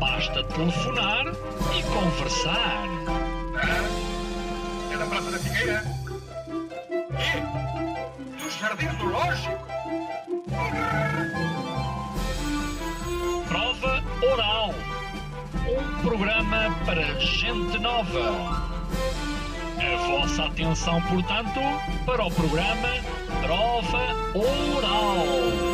Basta telefonar e conversar. É da Praça da Figueira? E dos Jardins Zoológicos? Prova Oral. Um programa para gente nova. A vossa atenção, portanto, para o programa Prova Oral.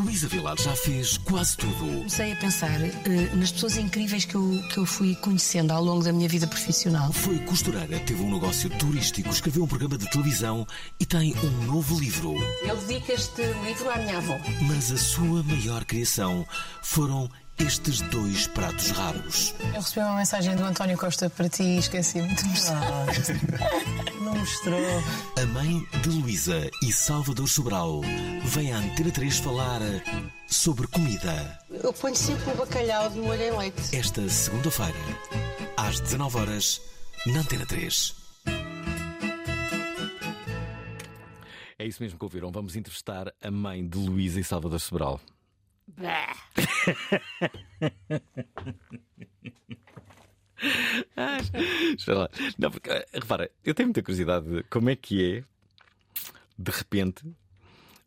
Luísa Vilar já fez quase tudo. Comecei a pensar eh, nas pessoas incríveis que eu, que eu fui conhecendo ao longo da minha vida profissional. Foi costureira, teve um negócio turístico, escreveu um programa de televisão e tem um novo livro. Eu dedico este livro à minha avó. Mas a sua maior criação foram estes dois pratos raros. Eu recebi uma mensagem do António Costa para ti e esqueci-me de mostrar. Não mostrou. A mãe de Luísa e Salvador Sobral vem à Antena 3 falar sobre comida. Eu ponho sempre o bacalhau de molho em leite. Esta segunda-feira, às 19 horas na Antena 3. É isso mesmo que ouviram. Vamos entrevistar a mãe de Luísa e Salvador Sobral. Espera lá. Não, porque, eh, repara, eu tenho muita curiosidade de como é que é, de repente,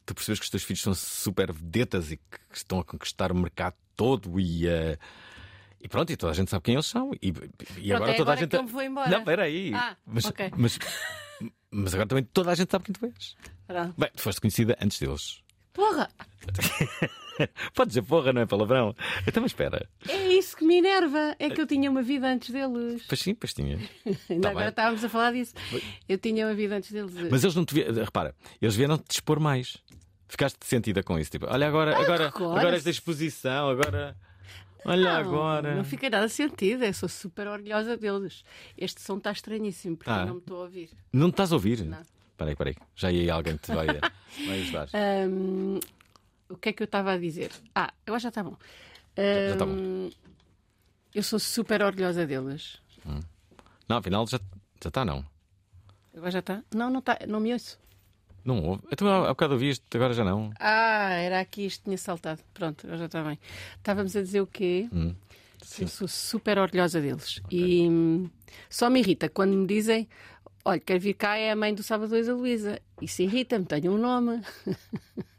tu percebes que os teus filhos são super vedetas e que estão a conquistar o mercado todo e. eh, e pronto, e toda a gente sabe quem eles são. E, e agora toda agora a gente. que eu me vou embora. Não, espera aí. Ah, mas, ok. mas, mas agora também toda a gente sabe quem tu és. Pronto. Bem, tu foste conhecida antes deles. Porra, Pode dizer porra, não é palavrão. Então, mas espera. é isso que me enerva. É que eu tinha uma vida antes deles. Pois sim, pois tinha. Ainda Tá agora bem. estávamos a falar disso. Eu tinha uma vida antes deles. Mas eles não te vieram. Repara, eles vieram te expor mais. Ficaste sentida com isso. Tipo, olha agora, agora, agora agora esta exposição, agora. Olha não, agora. Não fiquei nada sentida. Eu sou super orgulhosa deles. Este som está estranhíssimo porque Ah. eu não me estou a ouvir. Não estás a ouvir? Não. Espera aí, espera aí. Já ia aí alguém te vai, vai ajudar. Ahm, o que é que eu estava a dizer? Ah, agora já está bom. já está bom. Eu sou super orgulhosa deles. Não, afinal já já está, não. Agora já está? Não, não está. Não me ouço. Não houve. Então há há bocado ouvi isto, agora já não. Ah, era aqui, isto tinha saltado. Pronto, agora já está bem. Estávamos a dizer o quê? Hum, Eu sou super orgulhosa deles. E hum, só me irrita quando me dizem: olha, quer vir cá é a mãe do e da Luísa. Isso irrita-me, tenho um nome.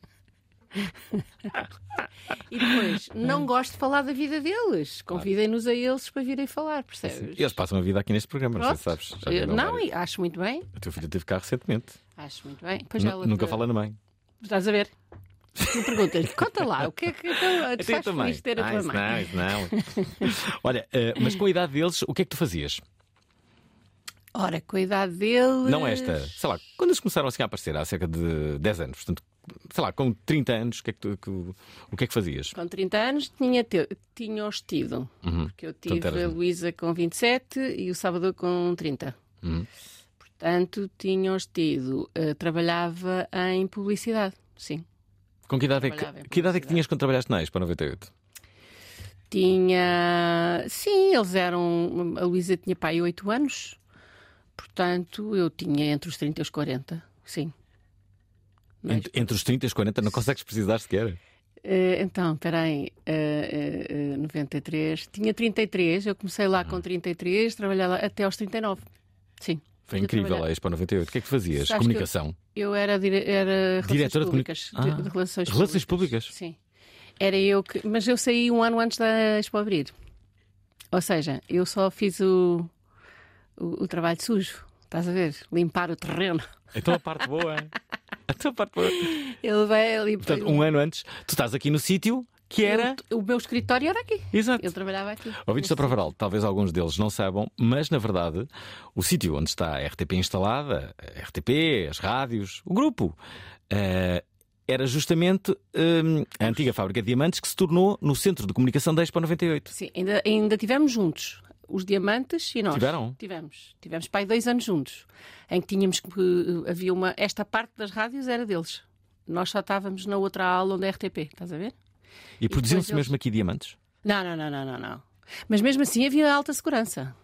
e depois, não gosto de falar da vida deles. Convidem-nos a eles para virem falar, percebes? Eles passam a vida aqui neste programa, Pronto. sabes. Já Eu- não, e acho muito bem. A tua filha teve cá recentemente. Acho muito bem. Nunca fala na mãe. Estás a ver? Tu perguntas, conta lá, o que é que então, te faz feliz ter a Ah, tua mãe? não, isso não. Olha, eh, mas com a idade deles, o que é que tu fazias? Ora, com a idade deles. Não esta, sei lá, quando eles começaram assim a aparecer, há cerca de 10 anos, portanto, sei lá, com 30 anos, o que é que, tu- que- o que, é que fazias? Com 30 anos tinha te... tinha-os tido. Porque eu tive eras- a Luísa com 27 e o Salvador com 30. Uhum. Portanto, tinha-os tido. Eh, trabalhava em publicidade, sim. Com que idade é que, que, idade é que tinhas quando trabalhaste na Expo 98? Tinha. Sim, eles eram. A Luísa tinha pai 8 anos. Portanto, eu tinha entre os 30 e os 40. Sim. Mas- Entre, os 30 e os 40 não consegues precisar sequer. Eh, então, espera aí, eh, eh, 93, tinha 33, eu comecei lá com 33, trabalhei lá até aos 39. Sim. Foi incrível a Expo 98. O que é que fazias? Sabes que eu- Comunicação? Eu era, dire... era Diretora de públicas. de- Ah, de relações, relações públicas? Sim. Era eu que. Mas eu saí um ano antes da Expo abrir. Ou seja, eu só fiz o, o, o trabalho sujo. Estás a ver? Limpar o terreno. Então a parte boa. então a parte boa. Ele vai limpar. Portanto, um ano antes, tu estás aqui no sítio que era. O, o meu escritório era aqui. Exato. Eu trabalhava aqui. Ouvintes da Provaral, talvez alguns deles não saibam, mas na verdade o sítio onde está a RTP instalada, a RTP, as rádios, o grupo, eh, era justamente hum, a antiga fábrica de diamantes que se tornou no centro de comunicação da Expo 98. Sim, ainda, ainda tivemos juntos. Os diamantes e nós. Tiveram? Tivemos. Tivemos pai dois anos juntos. Em que tínhamos que. eh, Havia uma. Esta parte das rádios era deles. Nós só estávamos na outra aula onde é RTP, estás a ver? E produziam-se eles- mesmo aqui diamantes? Não, não, não, não, não, não. Mas mesmo assim havia alta segurança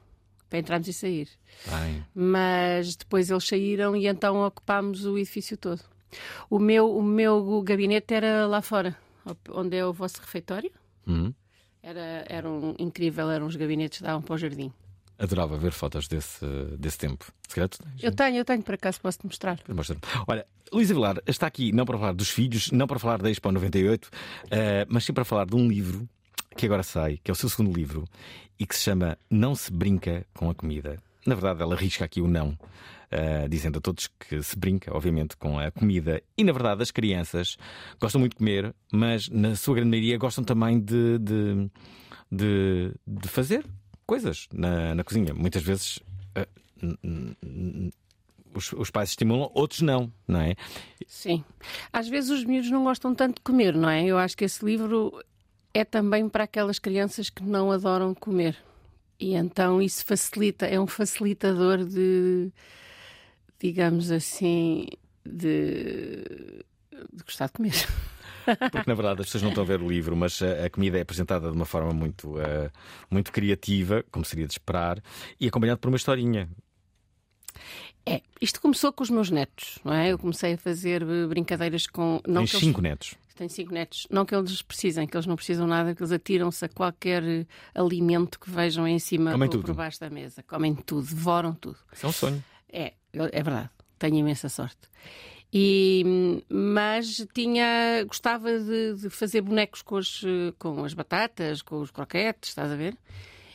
para entrarmos e sair. Bem, Mas depois eles saíram e então ocupámos o edifício todo. O meu, o meu gabinete era lá fora, onde é o vosso refeitório. Uhum. Era, era um, incrível, eram os gabinetes que davam para o jardim. adorava ver fotos desse, desse tempo. Se calhar tu tens. Eu tenho, eu tenho, por acaso posso-te mostrar. Mostra-me. Olha, Luísa Vilar está aqui não para falar dos filhos, não para falar da Expo 98, eh, mas sim para falar de um livro que agora sai, que é o seu segundo livro, e que se chama Não se brinca com a comida. Na verdade, ela risca aqui o não, eh, dizendo a todos que se brinca, obviamente, com a comida. E na verdade, as crianças gostam muito de comer, mas na sua grande maioria gostam também de, de, de, de fazer coisas na, na cozinha. Muitas vezes. n- os, os pais estimulam, outros não, não é? Sim. Às vezes os miúdos não gostam tanto de comer, não é? Eu acho que esse livro é também para aquelas crianças que não adoram comer. E então isso facilita, é um facilitador de, digamos assim, de, de gostar de comer. Porque na verdade as pessoas não estão a ver o livro, mas a, comida é apresentada de uma forma muito, eh, muito criativa, como seria de esperar, e acompanhado por uma historinha. É, isto começou com os meus netos, não é? Eu comecei a fazer eh, brincadeiras com. Não Tens eles- cinco netos. Tenho cinco netos. Não que eles precisem, que eles não precisam nada, que eles atiram-se a qualquer eh, alimento que vejam em cima Comem ou tudo. por baixo da mesa. Comem tudo, devoram tudo. Isso é um sonho. É, é verdade. Tenho imensa sorte. E, mas tinha, gostava de, de fazer bonecos com as, eh, com as batatas, com os croquetes, estás a ver?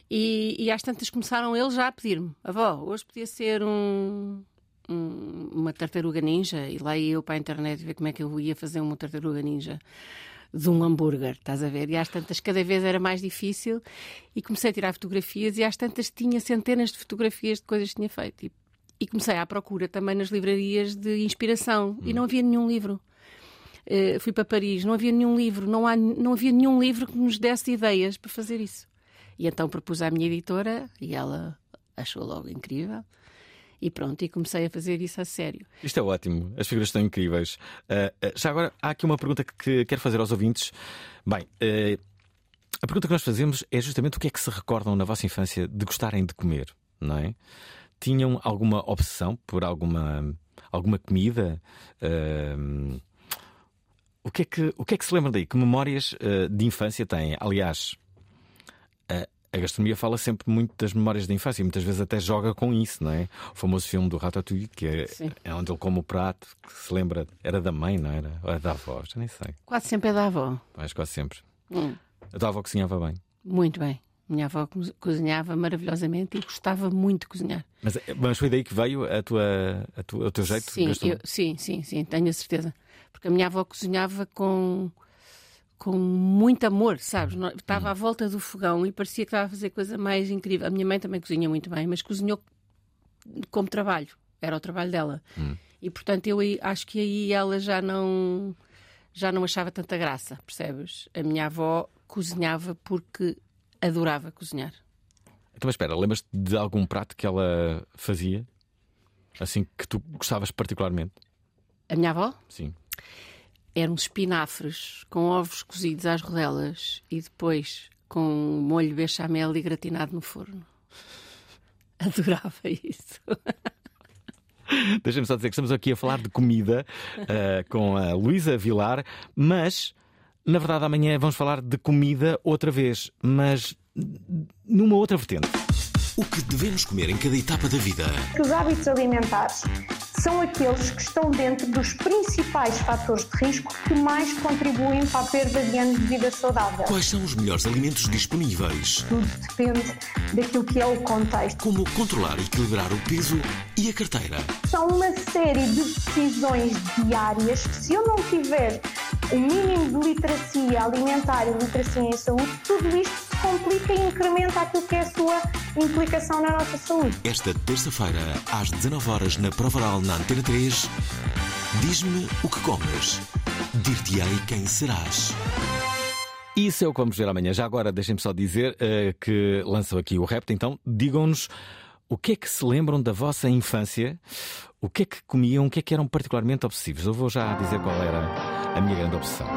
E, e às tantas começaram eles já a pedir-me: avó, hoje podia ser um, um- uma tartaruga ninja. E lá ia eu para a internet ver como é que eu ia fazer uma tartaruga ninja de um hambúrguer, estás a ver? E às tantas cada vez era mais difícil e comecei a tirar fotografias e às tantas tinha centenas de fotografias de coisas que tinha feito. E, e comecei à procura também nas livrarias de inspiração e não havia nenhum livro. Eh, fui para Paris, não havia nenhum livro, não, há, não havia nenhum livro que nos desse ideias para fazer isso. E então propus à minha editora e ela achou logo incrível. E pronto, e comecei a fazer isso a sério. Isto é ótimo, as figuras estão incríveis. Ah, já agora, há aqui uma pergunta que, que quero fazer aos ouvintes. Bem, eh, a pergunta que nós fazemos é justamente o que é que se recordam na vossa infância de gostarem de comer, não é? Tinham alguma obsessão por alguma, alguma comida? Ah, o, que é que, o que é que se lembram daí? Que memórias de infância têm? Aliás, a- gastronomia fala sempre muito das memórias da infância e muitas vezes até joga com isso, não é? O famoso filme do Ratatouille, que é, é onde ele come o prato, que se lembra, era da mãe, não era? Ou era da avó, já nem sei, Quase sempre é da avó. mas quase sempre. Hum, A tua avó cozinhava bem. muito bem. Minha avó co- cozinhava maravilhosamente e gostava muito de cozinhar. Mas, mas foi daí que veio a tua, a tua- o teu jeito? Sim, eu- sim, sim, sim, tenho a certeza. Porque a minha avó cozinhava com, com muito amor, sabes? Estava à volta do fogão e parecia que estava a fazer coisa mais incrível. A minha mãe também cozinha muito bem, mas cozinhou como trabalho. Era o trabalho dela. E portanto eu acho que aí ela já não já não achava tanta graça, percebes? A minha avó cozinhava porque adorava cozinhar. Então, mas espera, lembras-te de algum prato que ela fazia? Assim que tu gostavas particularmente? A minha avó Sim. Eram espinafres com ovos cozidos às rodelas e depois com molho bechamel e gratinado no forno. Adorava isso. Deixa-me só dizer que estamos aqui a falar de comida eh, com a Luísa Vilar, mas na verdade amanhã vamos falar de comida outra vez, mas numa outra vertente. O que devemos comer em cada etapa da vida? que os hábitos alimentares são aqueles que estão dentro dos principais fatores de risco que mais contribuem para a perda de anos de vida saudável. Quais são os melhores alimentos disponíveis? Tudo depende daquilo que é o contexto. Como controlar e equilibrar o peso e a carteira? São uma série de decisões diárias que, se eu não tiver o mínimo de literacia alimentar e literacia em saúde, tudo isto complica e incrementa aquilo que é a sua implicação na nossa saúde. Esta terça-feira, às 19 horas na Provaral na Antena 3, diz-me o que comes. Dir-te-ei quem serás. Isso é o que vamos ver amanhã. Já agora, deixem-me só dizer eh, que lançam aqui o repto, então digam-nos o que é que se lembram da vossa infância, o que é que comiam, o que é que eram particularmente obsessivos. Eu vou já dizer qual era a minha grande obsessão.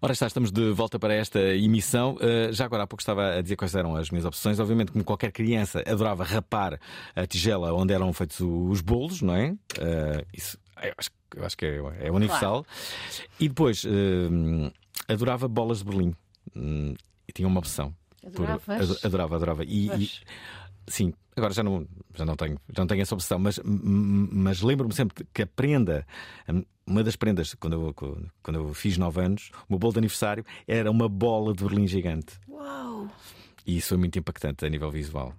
Ora está, estamos de volta para esta emissão. Uh, já agora há pouco estava a dizer quais eram as minhas opções. Obviamente, como qualquer criança, adorava rapar a tigela onde eram feitos os bolos, não é? Uh, isso eu acho, eu acho que é, é universal. E depois uh, adorava bolas de Berlim. Hum, e tinha uma opção. Adoravas? Por- adorava, adorava. E. sim, agora já não, já não tenho, já não tenho essa opção, mas, mas lembro-me sempre que a prenda, uma das prendas, quando eu, quando eu fiz 9 anos, o meu bolo de aniversário era uma bola de Berlim gigante. Uau! E isso foi muito impactante a nível visual.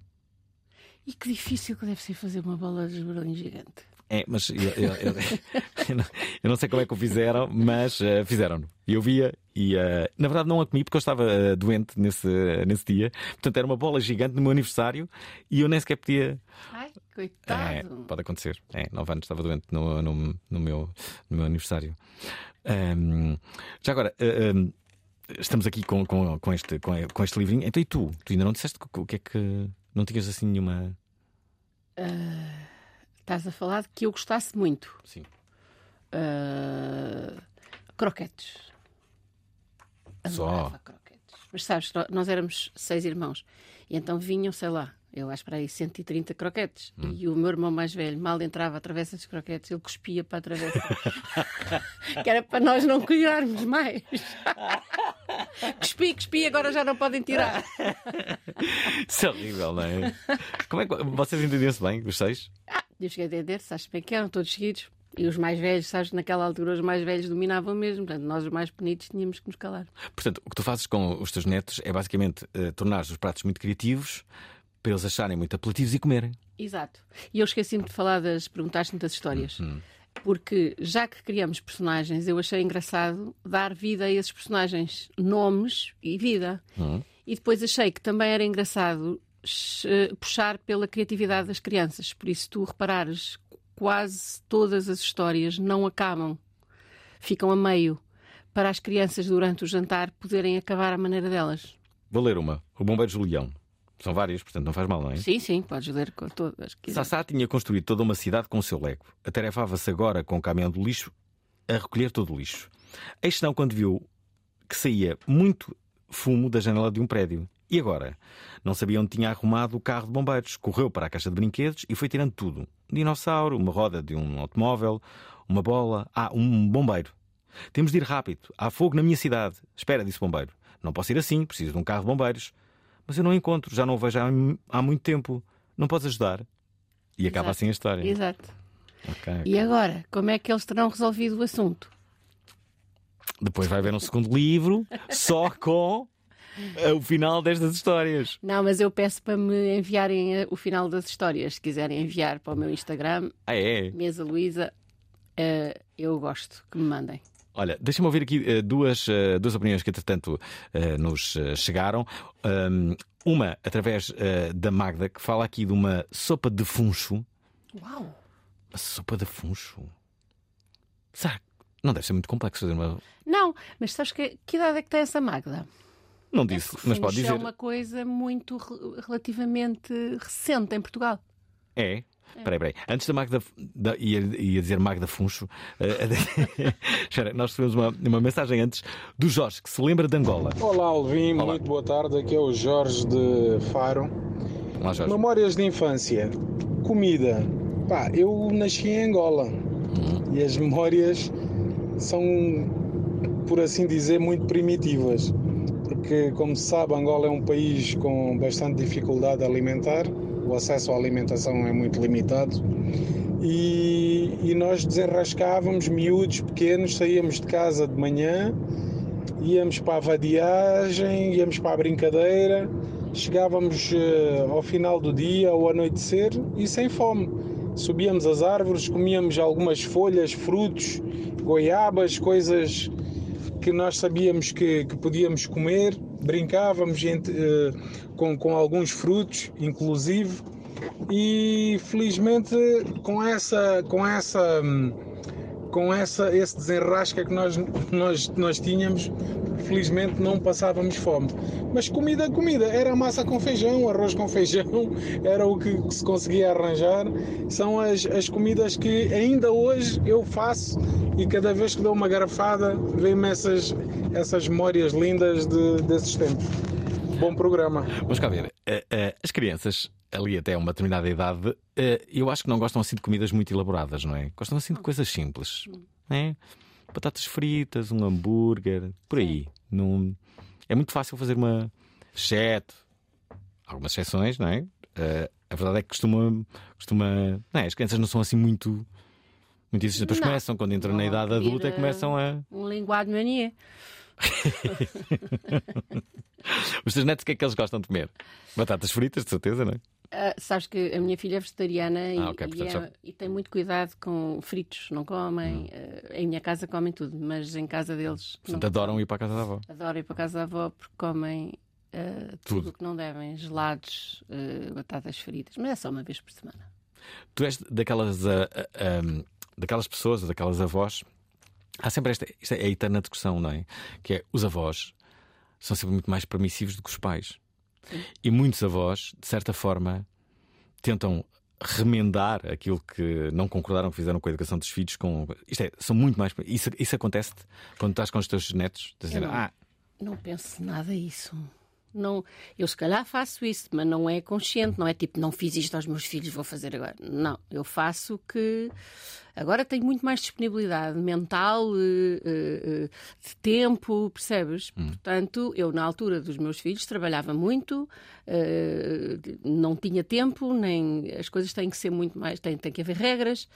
E que difícil que deve ser fazer uma bola de Berlim gigante. É, mas eu, eu- eu- eu não, sei como é que o fizeram, mas eh, fizeram-no. Eu via, e eh, na verdade não a comi porque eu estava eh, doente nesse, nesse dia. Portanto, era uma bola gigante no meu aniversário e eu nem sequer podia. Ai, É, coitado. pode acontecer. É, 9 anos estava doente no, no, no meu, no meu aniversário. Ahm, já agora. ahm, Estamos aqui com, com, com, este, com, com este livrinho. Então, e tu? Tu ainda não disseste o que é que. Não tinhas assim nenhuma. Ah, estás a falar de que eu gostasse muito. Sim. Ah, croquetes. Só. Adorava croquetes. Mas sabes, nó- nós éramos seis irmãos. E então vinham, sei lá, eu acho para aí 130 croquetes. Hum. E o meu irmão mais velho mal entrava a travessa dos croquetes, ele cuspia para a travessa. que era para nós não cuidarmos mais. cuspi, cuspi, agora já não podem tirar. Isso é horrível, não é? Como é que vocês entendiam-se bem, os seis? Ah, eu cheguei a entender, sabes bem que eram todos seguidos. E os mais velhos, sabes que naquela altura os mais velhos dominavam mesmo. Portanto, nós os mais bonitos tínhamos que nos calar. Portanto, o que tu fazes com os teus netos é basicamente eh, tornar os pratos muito criativos para eles acharem muito apelativos e comerem. Exato. E eu esqueci-me de falar das. Perguntaste-me das histórias. Porque já que criamos personagens, eu achei engraçado dar vida a esses personagens, nomes e vida. E depois achei que também era engraçado puxar pela criatividade das crianças. Por isso, tu reparares, quase todas as histórias não acabam, ficam a meio, para as crianças durante o jantar poderem acabar à maneira delas. Vou ler uma. O Bombeiro Julião. São várias, portanto não faz mal, não é? Sim, sim, podes ler com todas. Sassá tinha construído toda uma cidade com o seu lego. Atarefava-se agora com o caminhão do lixo a recolher todo o lixo. Eis não quando viu que saía muito fumo da janela de um prédio. E agora? Não sabia onde tinha arrumado o carro de bombeiros. Correu para a caixa de brinquedos e foi tirando tudo. Um dinossauro, uma roda de um automóvel, uma bola. Ah, um bombeiro. Temos de ir rápido. Há fogo na minha cidade. Espera, disse o bombeiro. Não posso ir assim, preciso de um carro de bombeiros. Mas eu não encontro, já não o vejo há, muito tempo. Não podes ajudar? E acaba Exato. assim a história. Exato. Ok. E agora, como é que eles terão resolvido o assunto? Depois vai haver um segundo livro só com o final destas histórias. Não, mas eu peço para me enviarem eh, o final das histórias. Se quiserem enviar para o meu Instagram, Ah, é? Mesa Luísa, eh, eu gosto que me mandem. Olha, deixa-me ouvir aqui eh, duas, eh, duas opiniões que, entretanto, nos chegaram. Um, uma através da Magda, que fala aqui de uma sopa de funcho. Uau! Uma sopa de funcho? Será que não deve ser muito complexo fazer uma. Não, mas sabes que, que idade é que tem essa Magda? Não disse, mas pode Funcho dizer. É uma coisa muito re- relativamente recente em Portugal. É? Peraí, peraí. Antes da Magda. Da, ia, ia dizer Magda Funcho. Espera, nós recebemos uma, uma mensagem antes do Jorge, que se lembra de Angola. Olá, Alvin, Olá. muito boa tarde. Aqui é o Jorge de Faro. Olá, Jorge. Memórias de infância. Comida. Pá, eu nasci em Angola Uhum. e as memórias são, por assim dizer, muito primitivas. Porque, como se sabe, Angola é um país com bastante dificuldade alimentar o acesso à alimentação é muito limitado. E, e nós desenrascávamos, miúdos pequenos, saíamos de casa de manhã, íamos para a vadiagem, íamos para a brincadeira, chegávamos eh, ao final do dia, ao anoitecer e sem fome. Subíamos as árvores, comíamos algumas folhas, frutos, goiabas, coisas que nós sabíamos que, que podíamos comer, brincávamos eh, com, com alguns frutos, inclusive, e felizmente com essa, com essa, com essa, esse desenrasca que nós, nós, nós tínhamos, felizmente não passávamos fome. Mas comida, comida, era massa com feijão, arroz com feijão, era o que, que se conseguia arranjar. São as, as comidas que ainda hoje eu faço e cada vez que dou uma garrafada vem-me essas, essas memórias lindas de, desses tempos. Bom programa. Vamos cá ver. As crianças, ali até uma determinada idade, eh, eu acho que não gostam assim de comidas muito elaboradas, não é? Gostam assim de coisas simples. Não é? Batatas fritas, um hambúrguer, por aí. Não... É muito fácil fazer uma exceto algumas exceções, não é? a verdade é que costuma. costuma não é? As crianças não são assim muito. Muito exigentes. Depois Não. começam, quando entram na Não, idade vir, adulta, eh, começam a. Um linguado mania. Os teus netos, o que é que eles gostam de comer? Batatas fritas, de certeza, não é? Ah, sabes que a minha filha é vegetariana e, Ah, e portanto é- já- e tem muito cuidado com fritos, não comem. Hum. Ah, em minha casa comem tudo, mas em casa deles Portanto, não adoram ir para a casa da avó. Adoro ir para casa da avó porque comem ah, Tudo. tudo o que não devem, gelados, ah, batatas fritas, mas é só uma vez por semana. Tu és daquelas, ah, ah, daquelas pessoas, daquelas avós. Há sempre esta, isto é a eterna discussão, não é? Que é os avós são sempre muito mais permissivos do que os pais. E muitos avós, de certa forma, tentam remendar aquilo que não concordaram que fizeram com a educação dos filhos. Com... Isto é, são muito mais. Isso, isso acontece quando estás com os teus netos, dizendo, não- ah, Não penso nada isso. Não, eu se calhar faço isso, mas não é consciente, não é tipo, não fiz isto aos meus filhos, vou fazer agora. Não, eu faço que agora tenho muito mais disponibilidade mental, eh, eh, eh, de tempo, percebes? Portanto, eu na altura dos meus filhos trabalhava muito, não tinha tempo, nem as coisas têm que ser muito mais, tem, tem que haver regras.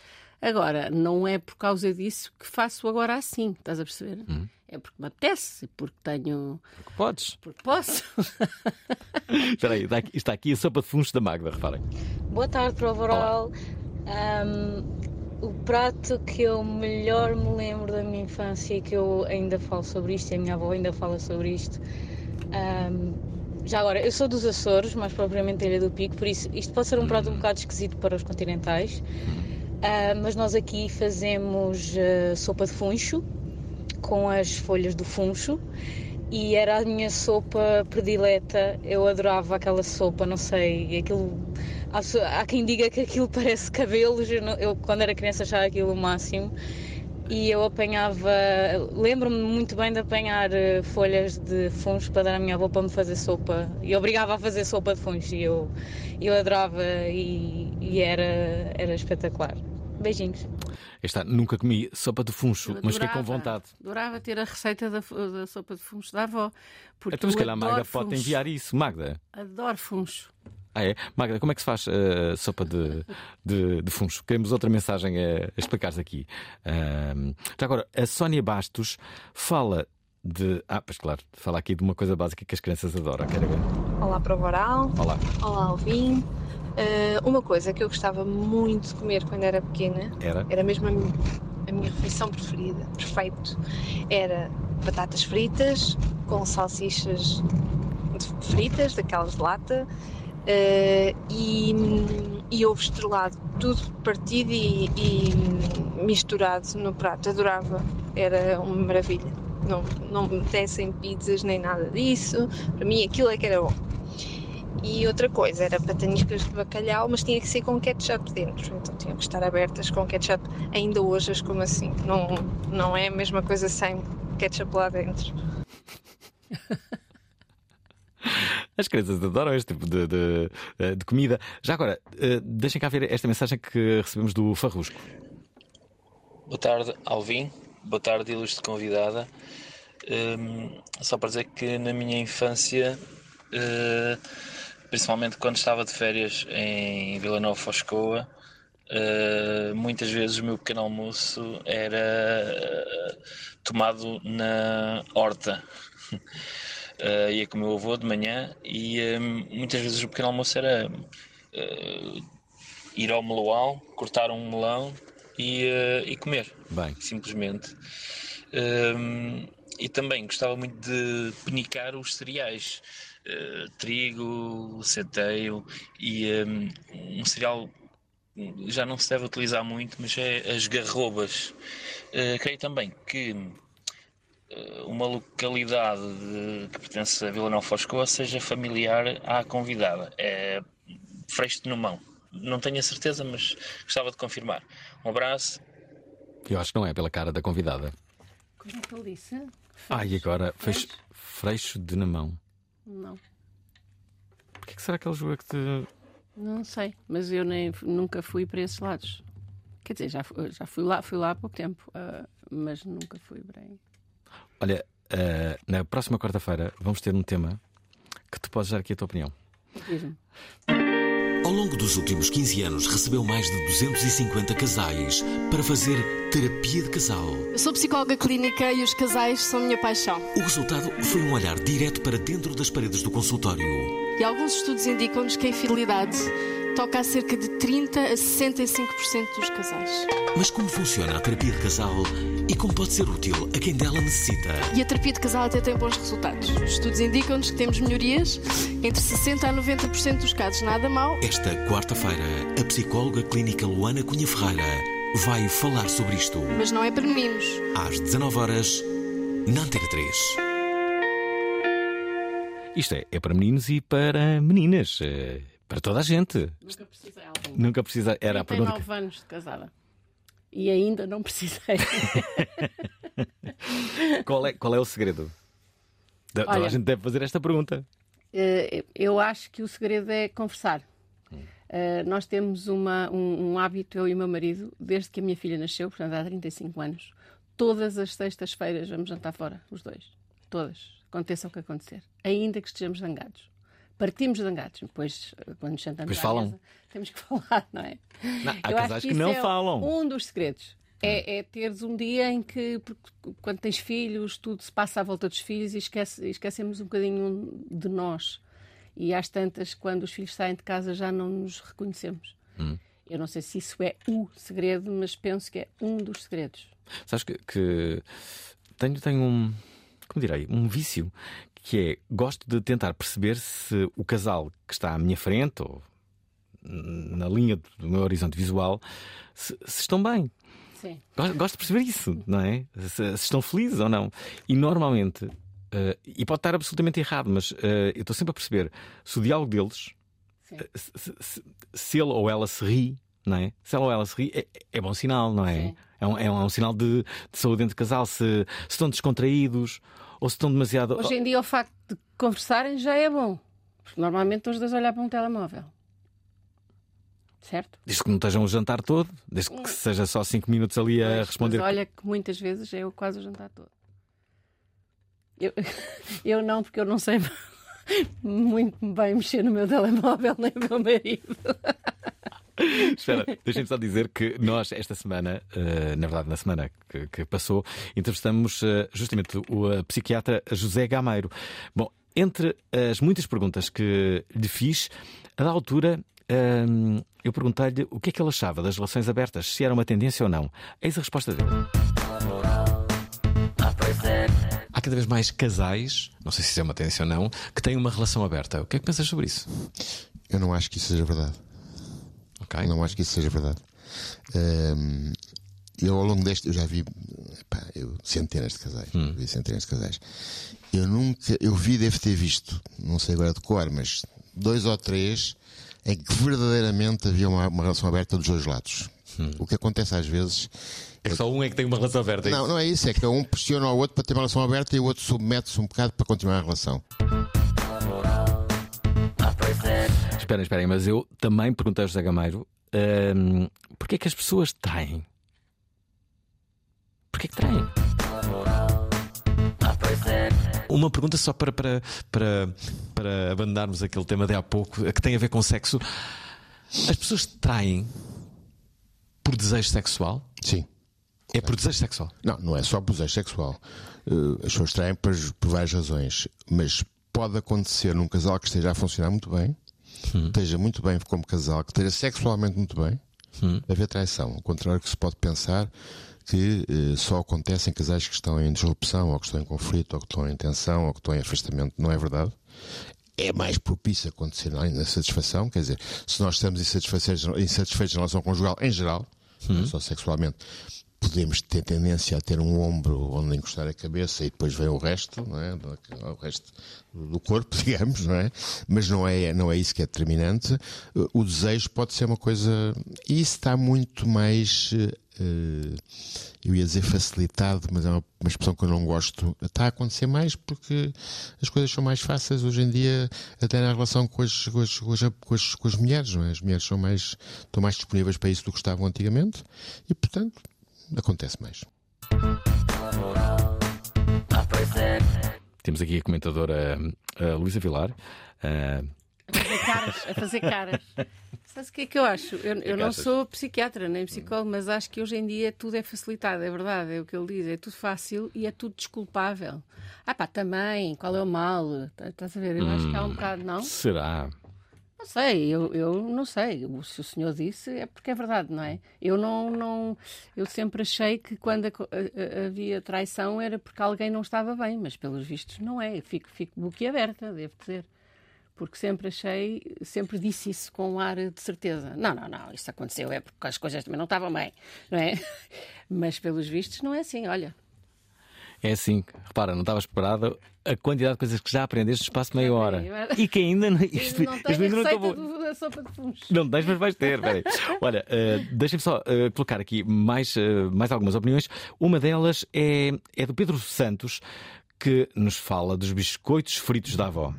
Agora, não é por causa disso que faço agora assim, estás a perceber? É porque me apetece, porque tenho. porque podes. Porque posso. Espera aí, está aqui- a sopa de fundos da Magda, reparem. Boa tarde, prova oral. Ahm, o prato que eu melhor me lembro da minha infância e que eu ainda falo sobre isto, e a minha avó ainda fala sobre isto. ahm, já agora, eu sou dos Açores, mais propriamente Ilha do Pico, por isso isto pode ser um prato um bocado esquisito para os continentais. Ah, mas nós aqui fazemos ah, sopa de funcho com as folhas do funcho e era a minha sopa predileta. Eu adorava aquela sopa, não sei, aquilo. Há, quem diga que aquilo parece cabelos. Eu, não- eu, quando era criança achava aquilo o máximo. E eu apanhava, lembro-me muito bem de apanhar eh, folhas de funcho para dar à minha avó para me fazer sopa. E obrigava a fazer sopa de funcho. E eu, eu adorava e, e era, era espetacular. Beijinhos. Esta, nunca comi sopa de funcho, mas fiquei com vontade. Adorava ter a receita da, da sopa de funcho da avó. Porque Então, se calhar a Magda adoro pode funcho. enviar isso. Magda, Adoro funcho. Ah, é? Magda, como é que se faz uh, sopa de, de, de funcho? Queremos outra mensagem a, a explicares aqui. Ahm, já agora, a Sónia Bastos fala de. Ah, pois claro, fala aqui de uma coisa básica que as crianças adoram. Quero ver. Olá, prova oral. Olá. Olá, Alvin. Eh, uma coisa que eu gostava muito de comer quando era pequena Era? era mesmo a minha, a minha refeição preferida, perfeito. Era batatas fritas com salsichas fritas, daquelas de lata, eh, e, e ovo estrelado, tudo partido e, e misturado no prato. Adorava, era uma maravilha. Não, não me dessem pizzas nem nada disso. Para mim, aquilo é que era bom. E outra coisa, era pataniscas de bacalhau, mas tinha que ser com ketchup dentro. Então tinham que estar abertas com ketchup. Ainda hoje as como assim. Não, não é a mesma coisa sem ketchup lá dentro. As crianças adoram este tipo de, de, eh, de comida. Já agora, eh, deixem cá ver esta mensagem que recebemos do Farrusco. Boa tarde, Alvin. Boa tarde, ilustre convidada. Hum, só para dizer que na minha infância, principalmente quando estava de férias em Vila Nova Foscoa, uh, muitas vezes o meu pequeno almoço era uh, tomado na horta. Uh, ia com o meu avô de manhã e muitas vezes o pequeno almoço era ir ao meloal, cortar um melão e, e comer. Bem. Simplesmente. e também gostava muito de penicar os cereais. Uh, trigo, centeio e um, um, cereal já não se deve utilizar muito, mas é as garrobas. Uh, creio também que uh, uma localidade de, que pertence a Vila Nova Foscoa seja familiar à convidada. É Freixo de Numão. Não tenho a certeza, mas gostava de confirmar. Um abraço. Eu acho que não é pela cara da convidada. Como é que ele disse? Ah, e agora? Freixo, freixo de Namão. Não. O que, é que será que ele joga que te. Não sei, mas eu nem, nunca fui para esses lados. Quer dizer, já, já fui lá, fui lá há pouco tempo, uh, mas nunca fui bem. Olha, uh, na próxima quarta-feira vamos ter um tema que tu podes dar aqui a tua opinião. Diz-me. Longo dos últimos 15 anos, recebeu mais de 250 casais para fazer terapia de casal. Eu sou psicóloga clínica e os casais são minha paixão. O resultado foi um olhar direto para dentro das paredes do consultório. E alguns estudos indicam-nos que a infidelidade toca a cerca de 30 a 65% dos casais. Mas como funciona a terapia de casal e como pode ser útil a quem dela necessita? E a terapia de casal até tem bons resultados. Os estudos indicam-nos que temos melhorias entre 60 a 90% dos casos, nada mal. Esta quarta-feira, a psicóloga clínica Luana Cunha Ferreira vai falar sobre isto. Mas não é para meninos. Às 19 horas, na Antena 3. Isto é, é para meninos e para meninas. Para toda a gente. Nunca precisei. Nunca precisa. Era a pergunta. 39 anos de casada. E ainda não precisei. qual, é, qual é o segredo? Olha, Toda a gente deve fazer esta pergunta. Eh, eu acho que o segredo é conversar. Uh, nós temos uma, um, um, hábito, eu e o meu marido, desde que a minha filha nasceu, portanto há 35 anos, todas as sextas-feiras vamos jantar fora, os dois. Todas. Aconteça o que acontecer. Ainda que estejamos zangados. Partimos zangados. Depois, quando sentamos Depois falam. Mesa, temos que falar, não é? Não, há eu casais que, que não é falam. Um dos segredos. É, é, teres um dia em que, quando tens filhos, tudo se passa à volta dos filhos e esquece, esquecemos um bocadinho de nós. E às tantas, quando os filhos saem de casa, já não nos reconhecemos. Hum. Eu não sei se isso é o segredo, mas penso que é um dos segredos. Sabes que, que tenho, tenho um, como direi, um vício que é gosto de tentar perceber se o casal que está à minha frente ou na linha do meu horizonte visual se, se estão bem. Sim. Gosto de perceber isso, não é? Se, se estão felizes ou não. E normalmente Uh, e pode estar absolutamente errado, mas uh, eu estou sempre a perceber se o diálogo deles, uh, se, se, se, ele ou ela se ri, não é? Se ela ou ela se ri, é, é bom sinal, não é? É um, é um, é um, sinal de, de, saúde entre casal. Se, se, estão descontraídos ou se estão demasiado. Hoje em dia, o facto de conversarem já é bom, porque normalmente estão os dois a olhar para um telemóvel. Certo? Desde que não estejam o jantar todo, desde que seja só 5 minutos ali a mas, responder. Mas olha que muitas vezes é quase o jantar todo. Eu, eu não, porque eu não sei muito bem mexer no meu telemóvel, nem o meu marido. Espera, deixem-me só dizer que nós, esta semana, uh, na verdade, na semana que, que passou, entrevistamos uh, justamente o uh, psiquiatra José Gameiro. Bom, entre as muitas perguntas que lhe fiz, a da altura. eu perguntei-lhe o que é que ele achava das relações abertas, se era uma tendência ou não. Eis a resposta dele há cada vez mais casais, não sei se isso é uma tendência ou não, que têm uma relação aberta. O que é que pensas sobre isso? Eu não acho que isso seja verdade. Ok. Não acho que isso seja verdade. Um, eu ao longo deste, eu já vi pá, eu, centenas de casais. Hum. Vi centenas de casais. Eu nunca, eu vi, devo ter visto, não sei agora de cor, mas dois ou três em que verdadeiramente havia uma, uma relação aberta dos dois lados. Hum. O que acontece às vezes é que só um é que tem uma relação aberta. É não, não é isso. É que um pressiona o outro para ter uma relação aberta e o outro submete-se um bocado para continuar a relação. Esperem, esperem, mas eu também perguntei ao José Gameiro hum, porquê é que as pessoas traem? Porquê é que traem? uma pergunta só para, para, para, para abandonarmos aquele tema de há pouco, que tem a ver com sexo. As pessoas traem por desejo sexual? Sim. É por desejo sexual? Não, não é só por desejo sexual. Uh, as pessoas traem por, por, várias razões, mas pode acontecer num casal que esteja a funcionar muito bem, hum. esteja muito bem como casal, que esteja sexualmente muito bem, hum. haver traição. Ao contrário que se pode pensar que uh, só acontece em casais que estão em disrupção, ou que estão em conflito, ou que estão em tensão, ou que estão em afastamento. Não é verdade é mais propício acontecer na satisfação, quer dizer, se nós estamos insatisfeitos, insatisfeitos na relação conjugal em geral, não é só sexualmente, podemos ter tendência a ter um ombro onde encostar a cabeça e depois vem o resto, não é? O resto do corpo, digamos, não é? Mas não é, não é isso que é determinante. O desejo pode ser uma coisa. E isso está muito mais. Uh, eu ia dizer facilitado, mas é uma, expressão que eu não gosto. Está a acontecer mais porque as coisas são mais fáceis hoje em dia, até na relação com as, com as, com as, com as, com as mulheres. Não é? As mulheres são mais, estão mais disponíveis para isso do que estavam antigamente e, portanto, acontece mais. Temos aqui a comentadora uh, Luísa Vilar. Uh... A fazer caras, a fazer caras. Sabes o que é que eu acho? Eu, eu não sou psiquiatra nem psicólogo, mas acho que hoje em dia tudo é facilitado, é verdade, é o que ele diz, é tudo fácil e é tudo desculpável. Ah pá, também, qual é o mal? Tá, estás a ver? Eu hum, acho que há um bocado, não? Será? Não sei, eu, eu não sei. Se o senhor disse, é porque é verdade, não é? Eu não. não eu sempre achei que quando a, a, havia traição era porque alguém não estava bem, mas pelos vistos não é. Eu fico, fico boquiaberta, devo dizer. Porque sempre achei, sempre disse isso com um ar de certeza. Não, não, não, isso aconteceu é porque as coisas também não estavam bem, não é? Mas pelos vistos não é assim, olha. É assim, repara, não estavas preparada a quantidade de coisas que já aprendeste no espaço de meia hora. E que ainda não. Isto, não isto ainda não acabou. Da sopa de fungos. Não tens, mas vais ter. Peraí. Olha, uh, deixem-me só uh, colocar aqui mais, uh, mais algumas opiniões. Uma delas é, é do Pedro Santos, que nos fala dos biscoitos fritos da avó.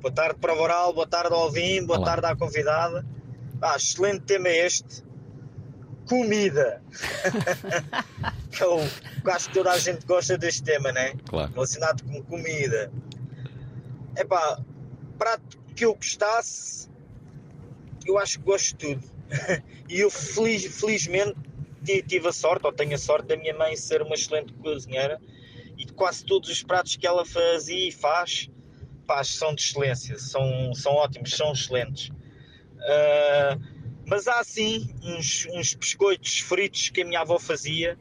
Boa tarde para o Oral, boa tarde ao Alvim, boa Olá. tarde à convidada. Ah, excelente tema este comida. que eu acho que toda a gente gosta deste tema, né? Claro. Relacionado com comida. É pá, prato que eu gostasse, eu acho que gosto de tudo. e eu feliz, felizmente tive a sorte, ou tenho a sorte da minha mãe ser uma excelente cozinheira e de quase todos os pratos que ela fazia e faz, pá, são de excelência, são, são ótimos, são excelentes. Uh, mas há sim uns, uns biscoitos fritos que a minha avó fazia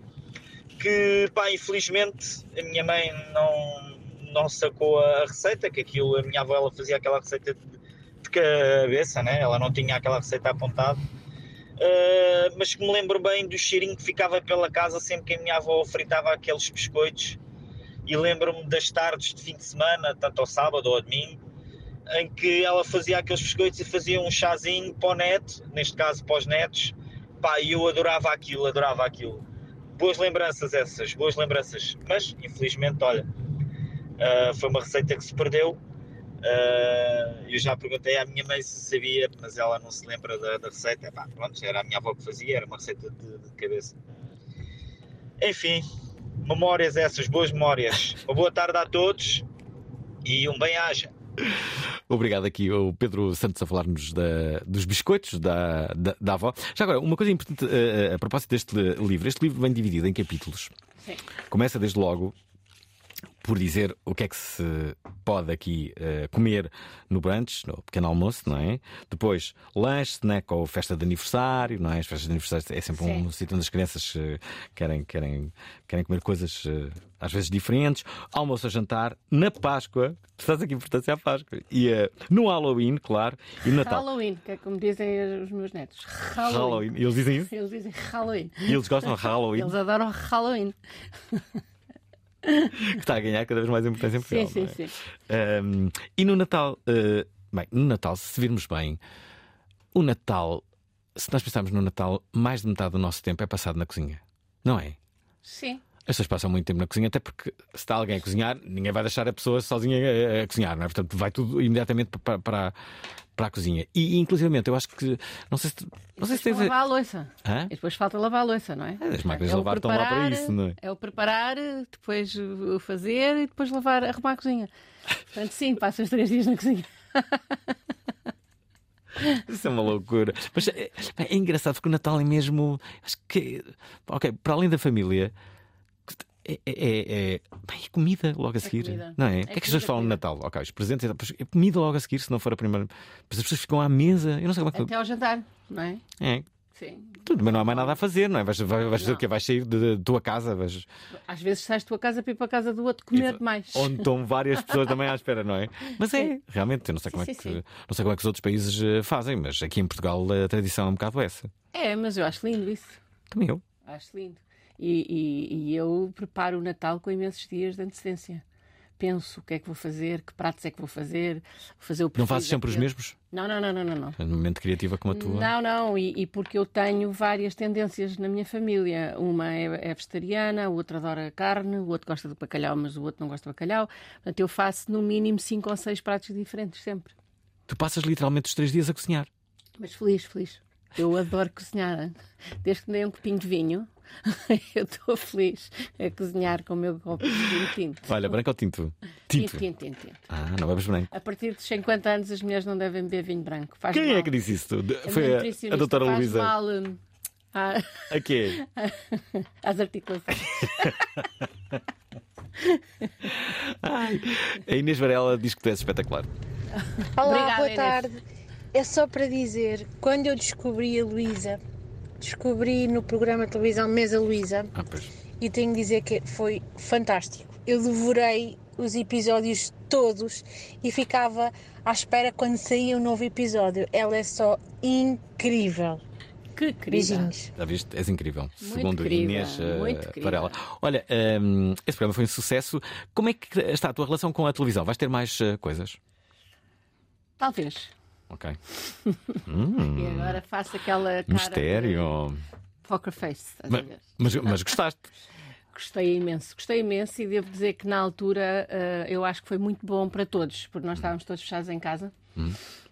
que, pá, infelizmente a minha mãe não, não sacou a receita, que aquilo, a minha avó ela fazia aquela receita de, de cabeça, né? ela não tinha aquela receita apontada. Uh, mas que me lembro bem do cheirinho que ficava pela casa sempre que a minha avó fritava aqueles biscoitos. E lembro-me das tardes de fim de semana, tanto ao sábado ou ao domingo, em que ela fazia aqueles biscoitos e fazia um chazinho para o neto, neste caso para os netos, pá, e eu adorava aquilo, adorava aquilo. Boas lembranças essas, boas lembranças. Mas, infelizmente, olha, uh, foi uma receita que se perdeu. Uh, eu já perguntei à minha mãe se sabia, mas ela não se lembra da, da receita. Pá, pronto, era a minha avó que fazia, era uma receita de, de cabeça. Enfim, memórias essas, boas memórias. Uma boa tarde a todos e um bem-aja. Obrigado aqui o Pedro Santos a falar-nos dos biscoitos da, da, da, avó. Já agora, uma coisa importante a, a propósito deste livro: este livro vem dividido em capítulos. Sim. Começa desde logo por dizer o que é que se pode aqui uh, comer no brunch, no pequeno almoço, não é? Depois, lanche, snack ou festa de aniversário, não é? As festas de aniversário é sempre Sim. um sítio onde as crianças uh, querem, querem, querem comer coisas uh, às vezes diferentes. Almoço a jantar, na Páscoa, estás aqui importância à Páscoa, e no Halloween, claro, e no Natal. Halloween, que é como dizem os meus netos. Halloween. Halloween. Eles dizem isso? Eles dizem Halloween. E eles gostam de Halloween. Eles adoram Halloween. Que está a ganhar cada vez mais importância em Portugal. Sim, sim, é? sim. Um, e no Natal, uh, bem, no Natal, se virmos bem, o Natal, se nós pensarmos no Natal, mais de metade do nosso tempo é passado na cozinha, não é? Sim. As pessoas passam muito tempo na cozinha, até porque se está alguém a cozinhar, ninguém vai deixar a pessoa sozinha a, a cozinhar, não é? Portanto, vai tudo imediatamente para, para, para a cozinha. E, inclusivamente, eu acho que. Não sei se, não sei se tens. lavar a louça. Hã? E depois falta lavar a louça, não é? As máquinas É de o lavar estão lá para isso, não é? É o preparar, depois o fazer e depois lavar, arrumar a cozinha. Portanto, sim, passas três dias na cozinha. Isso é uma loucura. Mas é, é engraçado porque o Natal é mesmo. Acho que. Ok, para além da família. É, é, é, é- bem, é comida logo a seguir. comida. Não é? É o que é que as pessoas falam no Natal? Ok, os presentes. É comida logo a seguir, se não for a primeira. As pessoas ficam à mesa. Eu não sei como é que. Até ao jantar, não é? É. Sim. Tudo, mas não há mais nada a fazer, não é? Vais, vais, vais fazer o quê? Vais sair da tua casa, vais, Às vezes sais da tua casa para ir para a casa do outro comer demais. onde estão várias pessoas também à espera, não é? Mas é, Sim. realmente, eu não sei, como, Sim, é que, não sei como é que os outros países eh, fazem, mas aqui em Portugal a tradição é um bocado essa. É, mas eu acho lindo isso. Também eu. Acho lindo. E, e- e eu preparo o Natal com imensos dias de antecedência. Penso o que é que vou fazer, que pratos é que vou fazer, vou fazer o Não fazes sempre os mesmos? Não, não, não, não, não. É uma mente criativa como a tua. Não, não, e, e porque eu tenho várias tendências na minha família. Uma é, é vegetariana, o outro adora carne, o outro gosta de bacalhau, mas o outro não gosta de bacalhau. Portanto, eu faço no mínimo cinco ou seis pratos diferentes sempre. Tu passas literalmente os três dias a cozinhar. Mas feliz, feliz. Eu adoro cozinhar. Desde que me dei um copinho de vinho, eu estou feliz a cozinhar com o meu copo de vinho tinto. Olha, branco ou tinto? Tinto, Tinto. tinto, tinto, tinto. Ah, não bebes branco. A partir dos 50 anos, as mulheres não devem beber vinho branco. Faz Quem mal. é que disse isso? De- Foi a, a doutora faz Luísa. mal hum, A quê? às articulações. Ai, a Inês Varela diz que tu és espetacular. Olá, Obrigada, boa Inês. tarde. É só para dizer, quando eu descobri a Luísa, descobri no programa de televisão Mesa Luísa, Ah, e tenho de dizer que foi fantástico. Eu devorei os episódios todos e ficava à espera quando saía um novo episódio. Ela é só incrível. Que querida. Beijinhos. Já viste? És incrível. Muito Segundo querida, Inês eh, muito querida. Varela. Olha, hum, esse programa foi um sucesso. Como é que está a tua relação com a televisão? Vais ter mais eh, coisas? Talvez. Ok. Hum, E agora faço aquela cara mistério. de poker face. estás a Mas, ver? mas, mas gostaste? Gostei imenso, gostei imenso e devo dizer que na altura eh, eu acho que foi muito bom para todos, porque nós estávamos todos fechados em casa Hum.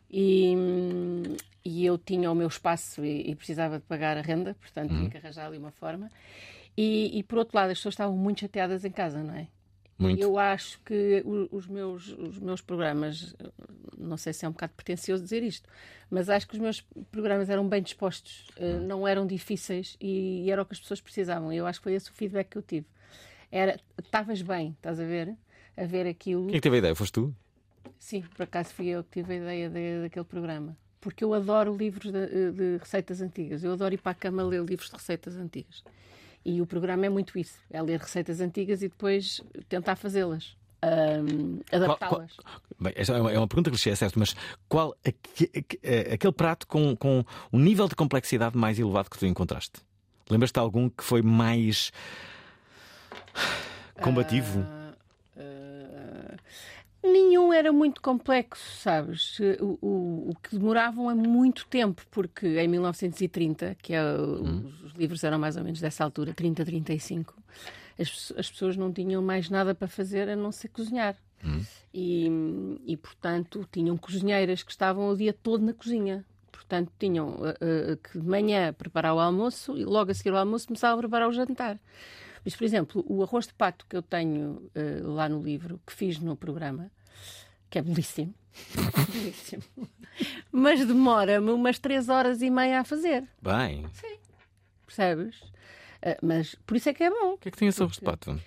e, hum, e eu tinha o meu espaço e, e precisava de pagar a renda, portanto Hum. tinha que arranjar ali uma forma. E, e, por outro lado, as pessoas estavam muito chateadas em casa, não é? Muito. Eu acho que os meus, os meus programas, não sei se é um bocado pretencioso dizer isto, mas acho que os meus programas eram bem dispostos, eh, Hum. não eram difíceis e, era o que as pessoas precisavam. Eu acho que foi esse o feedback que eu tive. Era, estavas bem, estás a ver? A ver aquilo. Quem é teve a ideia? Foste tu? Sim, por acaso fui eu que tive a ideia de- daquele programa. Porque eu adoro livros de, de receitas antigas. Eu adoro ir para a cama ler livros de receitas antigas. E o programa é muito isso: é ler receitas antigas e depois tentar fazê-las, ahm, adaptá-las. Esta é uma, é uma pergunta clichê, é certo, mas qual aque- aque- aquele prato com, com um nível de complexidade mais elevado que tu encontraste? Lembras-te de algum que foi mais combativo? Ah, Nenhum era muito complexo, sabes? O, o, o que demoravam é muito tempo, porque em 1930, que é, o- os livros eram mais ou menos dessa altura, 30, 35, as, as pessoas não tinham mais nada para fazer a não ser cozinhar. E, e, portanto, tinham cozinheiras que estavam o dia todo na cozinha. Portanto, tinham ah, ah, que de manhã preparar o almoço e logo a seguir ao almoço começavam a preparar o jantar. Mas, por exemplo, o arroz de pato que eu tenho eh, lá no livro, que fiz no programa, que é belíssimo, belíssimo, mas demora-me umas três horas e meia a fazer, Bem, percebes? Eh, mas por isso é que é bom. o que é que tem esse arroz de pato?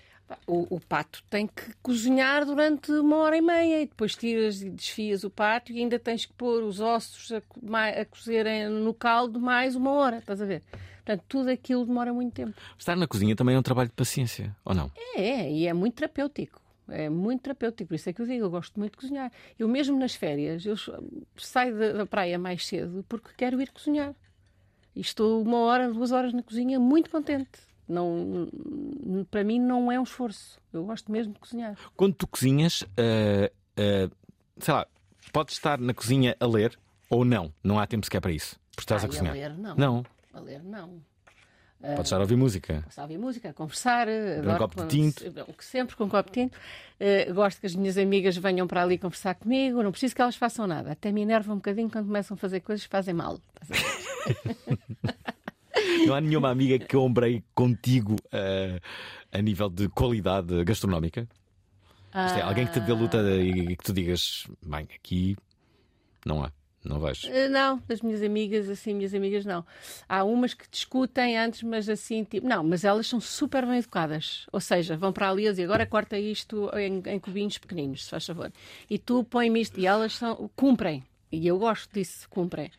O, o pato tem que cozinhar durante uma hora e meia e depois tiras e desfias o pato e ainda tens que pôr os ossos a, a cozerem no caldo mais uma hora, estás a ver? Portanto, tudo aquilo demora muito tempo. Estar na cozinha também é um trabalho de paciência, ou não? É, e é muito terapêutico. É muito terapêutico, por isso é que eu digo, eu gosto muito de cozinhar. Eu mesmo nas férias, eu saio da, praia mais cedo porque quero ir cozinhar. E estou uma hora, duas horas na cozinha muito contente. Não, para mim não é um esforço. Eu gosto mesmo de cozinhar. Quando tu cozinhas, eh, eh, sei lá, podes estar na cozinha a ler ou não? Não há tempo sequer para isso. Porque estás a Ai, cozinhar. ler, não. Não. Ler, não. Ah, Podes estar a ouvir música. Posso ouvir música, a conversar, um adoro copo de tinto. se- Sempre com um copo de tinto. Eh, gosto que as minhas amigas venham para ali conversar comigo, não preciso que elas façam nada. Até me enerva um bocadinho quando começam a fazer coisas que fazem mal. Não há nenhuma amiga que ombrei contigo eh, a nível de qualidade gastronómica. Isto é, alguém que te dê luta e que tu digas, bem, aqui não há, não vejo. Eh, Não, das minhas amigas, assim, minhas amigas não. Há umas que discutem antes, mas assim, tipo, não, mas elas são super bem educadas. Ou seja, vão para ali e dizem, agora corta isto em, em cubinhos pequeninos, se faz favor. E tu põe-me isto, e elas são, cumprem. E eu gosto disso, cumprem.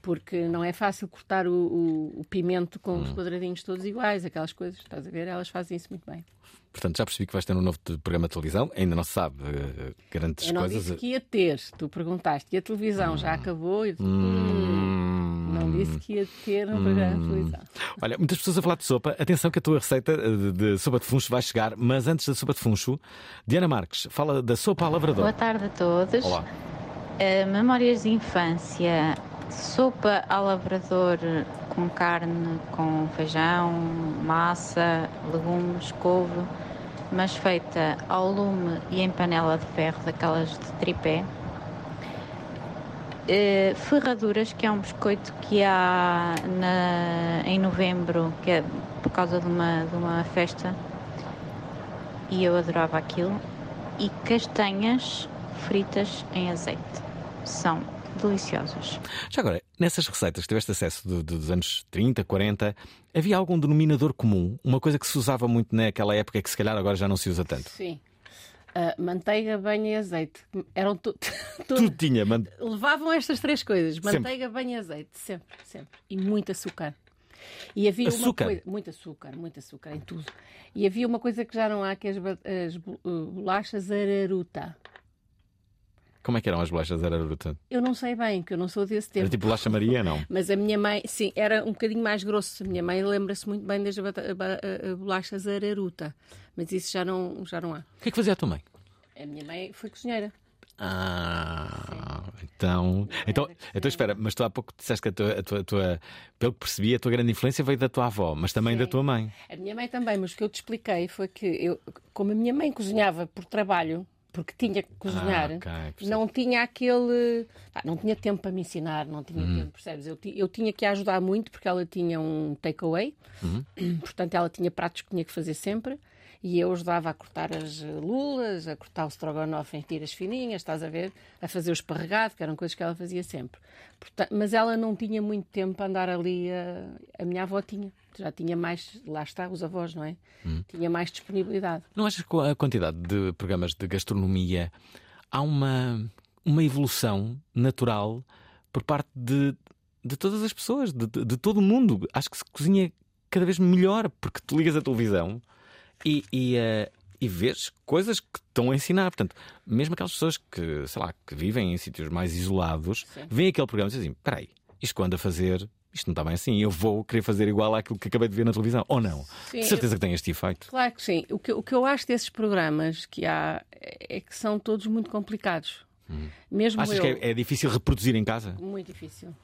Porque não é fácil cortar o, o- o pimento com Hum. os quadradinhos todos iguais, aquelas coisas, estás a ver? Elas fazem isso muito bem. Portanto, já percebi que vais ter um novo programa de televisão, ainda não se sabe eh, grandes Eu não coisas. disse que ia ter, tu perguntaste, e a televisão já acabou? Eu "Hum, não disse que ia ter um programa de televisão. Olha, muitas pessoas a falar de sopa. Atenção que a tua receita eh, de, de sopa de funcho vai chegar, mas antes da sopa de funcho, Diana Marques fala da sopa à lavrador. Boa tarde a todos. Olá. Uh, memórias de infância, sopa ao lavrador com carne, com feijão, massa, legumes, couve, mas feita ao lume e em panela de ferro, daquelas de tripé. Uh, ferraduras, que é um biscoito que há na- em novembro, que é por causa de uma, de uma festa, e eu adorava aquilo. E castanhas fritas em azeite. São deliciosas. Já agora, nessas receitas que tiveste acesso do- do- dos anos 30, 40, havia algum denominador comum? Uma coisa que se usava muito naquela época e que se calhar agora já não se usa tanto? Sim. Ah, manteiga, banho e azeite. Eram tu... Tudo tinha, man... Levavam estas três coisas: Sempre. manteiga, banho e azeite. Sempre, sempre. E muito açúcar. E havia Açúcar? uma coisa. Muito açúcar, muito açúcar em tudo. E havia uma coisa que já não há, que é as, as uh, bolachas araruta. Como é que eram as bolachas araruta? Eu não sei bem, que eu não sou desse tempo. Era tipo bolacha Maria, não? Mas a minha mãe, sim, era um bocadinho mais grosso. A minha mãe lembra-se muito bem das bolachas araruta. Mas isso já não, já não há. O que é que fazia a tua mãe? A minha mãe foi cozinheira. Ah, então, então, então espera, mas tu há pouco disseste que a tua, a tua, a tua- pelo que percebi, a tua grande influência veio da tua avó, mas também da tua mãe. A minha mãe também, mas o que eu te expliquei foi que eu, como a minha mãe cozinhava por trabalho, porque tinha que cozinhar, Ah, ok, percebo. não tinha aquele. pá, não tinha tempo para me ensinar, não tinha Hum. tempo, percebes? Eu, eu tinha que a ajudar muito porque ela tinha um takeaway, Uhum. portanto ela tinha pratos que tinha que fazer sempre. E eu ajudava a cortar as eh, lulas, a cortar o strogonoff em tiras fininhas, estás a ver? A fazer o esparregado, que eram coisas que ela fazia sempre. Porta- mas ela não tinha muito tempo para andar ali. A, a minha avó tinha. Já tinha mais. Lá está, os avós, não é? Hum. Tinha mais disponibilidade. Não achas que a quantidade de programas de gastronomia há uma, uma evolução natural por parte de, de todas as pessoas, de, de- de todo o mundo? Acho que se cozinha cada vez melhor, porque tu ligas a televisão e, e, eh, e vês coisas que estão a ensinar. Portanto, mesmo aquelas pessoas que, sei lá, que vivem em sítios mais isolados, veem aquele programa e dizem assim: espera aí, isto que eu ando a fazer. Isto não está bem assim, eu vou querer fazer igual àquilo que acabei de ver na televisão, ou não? Sim, de certeza eu- que tem este efeito. Claro que sim. O que, o que eu acho desses programas que há é que são todos muito complicados. Mesmo Achas eu. que é, é difícil reproduzir em casa? Muito difícil.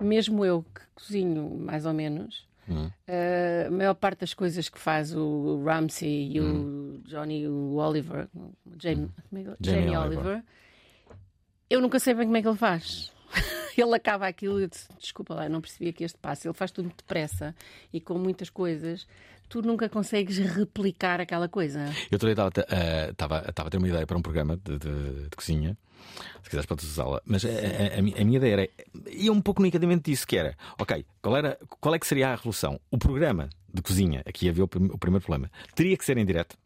Mesmo eu que cozinho mais ou menos, Hum. eh, a maior parte das coisas que faz o Ramsey e o Johnny o Oliver, Jamie, como é que- Hum. Jamie Jamie Oliver. Oliver, eu nunca sei bem como é que ele faz. Ele acaba aquilo e eu disse, desculpa lá, não percebia que este passo. Ele faz tudo muito depressa e com muitas coisas. Tu nunca consegues replicar aquela coisa. Eu também estava estava a ter uma ideia para um programa de, de- de cozinha. Se quiseres podes usá-la. Mas a, a- a mi- a minha ideia era. ia um pouco unicamente disso: que era, ok, qual, era, qual é que seria a revolução? O programa de cozinha, aqui havia o, o primeiro problema, teria que ser em direto.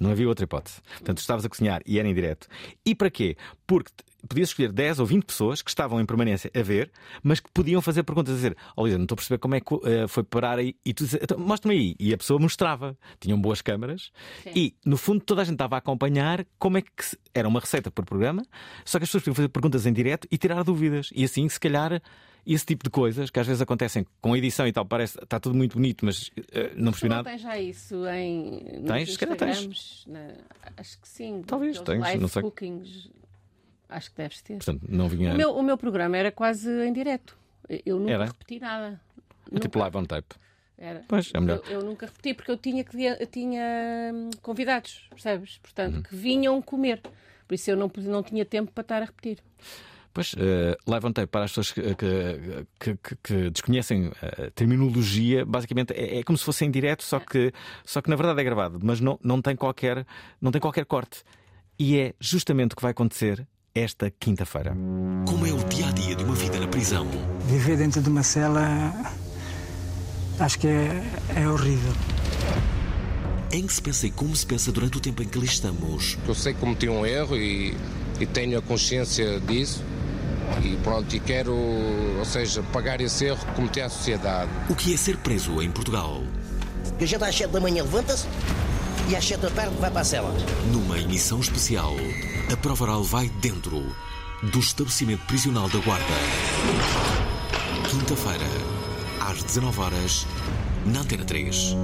Não havia outra hipótese. Portanto, estavas a cozinhar e era em direto. E para quê? Porque podias escolher 10 ou 20 pessoas que estavam em permanência a ver, mas que podiam fazer perguntas a dizer: Ó Luísa, não estou a perceber como é que eh, foi parar aí. E tu dizes, "Então, mostra-me aí. E a pessoa mostrava. Tinham boas câmaras. E, no fundo, toda a gente estava a acompanhar como é que se- era uma receita por programa, só que as pessoas podiam fazer perguntas em direto e tirar dúvidas. E assim, se calhar. Esse tipo de coisas que às vezes acontecem com edição e tal, parece está tudo muito bonito, mas eh, não percebi não nada. tens já isso em Tens? Se calhar tens. Na- acho que sim. Talvez tens, live não sei. cookings. Acho que deves ter. Portanto, não vinha. O meu, o meu programa era quase em direto. Eu nunca Era? repeti nada. É tipo live on tape. Era. Pois, é melhor. Eu, eu nunca repeti porque eu tinha, que, eu tinha hum, convidados, percebes? Portanto, Uhum. que vinham comer. Por isso eu não, não tinha tempo para estar a repetir. Pois, eh, levantei para as pessoas que, que- que- que- que desconhecem a terminologia, basicamente é, é como se fosse em direto, só que, só que na verdade é gravado, mas não, não, tem qualquer, não tem qualquer corte. E é justamente o que vai acontecer esta quinta-feira. Como é o dia a dia de uma vida na prisão? Viver dentro de uma cela acho que é, é horrível. Em que se pensa e como se pensa durante o tempo em que ali estamos? Eu sei que cometi um erro e, e tenho a consciência disso. E pronto, e quero, ou seja, pagar esse erro que cometi à sociedade. O que é ser preso em Portugal? A gente às 7 da manhã levanta-se e às 7 da tarde vai para a cela. Numa emissão especial, a prova oral vai dentro do estabelecimento prisional da Guarda. Quinta-feira, às 19 horas, na Antena 3.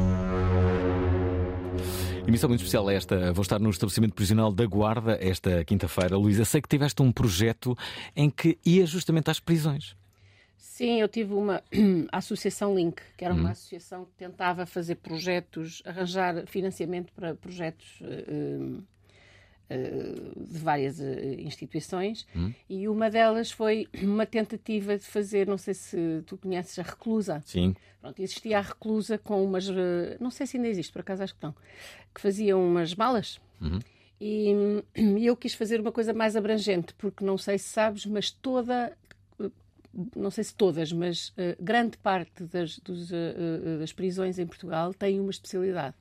Emissão muito especial esta. Vou estar no estabelecimento prisional da Guarda esta quinta-feira. Luísa, sei que tiveste um projeto em que ia justamente às prisões. Sim, eu tive uma a Associação Link, que era uma Hum. associação que tentava fazer projetos, arranjar financiamento para projetos eh, de várias eh, instituições. Hum. E uma delas foi uma tentativa de fazer, não sei se tu conheces a Reclusa. Sim. Pronto, existia a Reclusa com umas, eh, não sei se ainda existe, por acaso acho que não, que faziam umas malas. Uhum. E, e eu quis fazer uma coisa mais abrangente, porque não sei se sabes, mas toda, não sei se todas, mas eh, grande parte das, dos, eh, eh, das prisões em Portugal tem uma especialidade.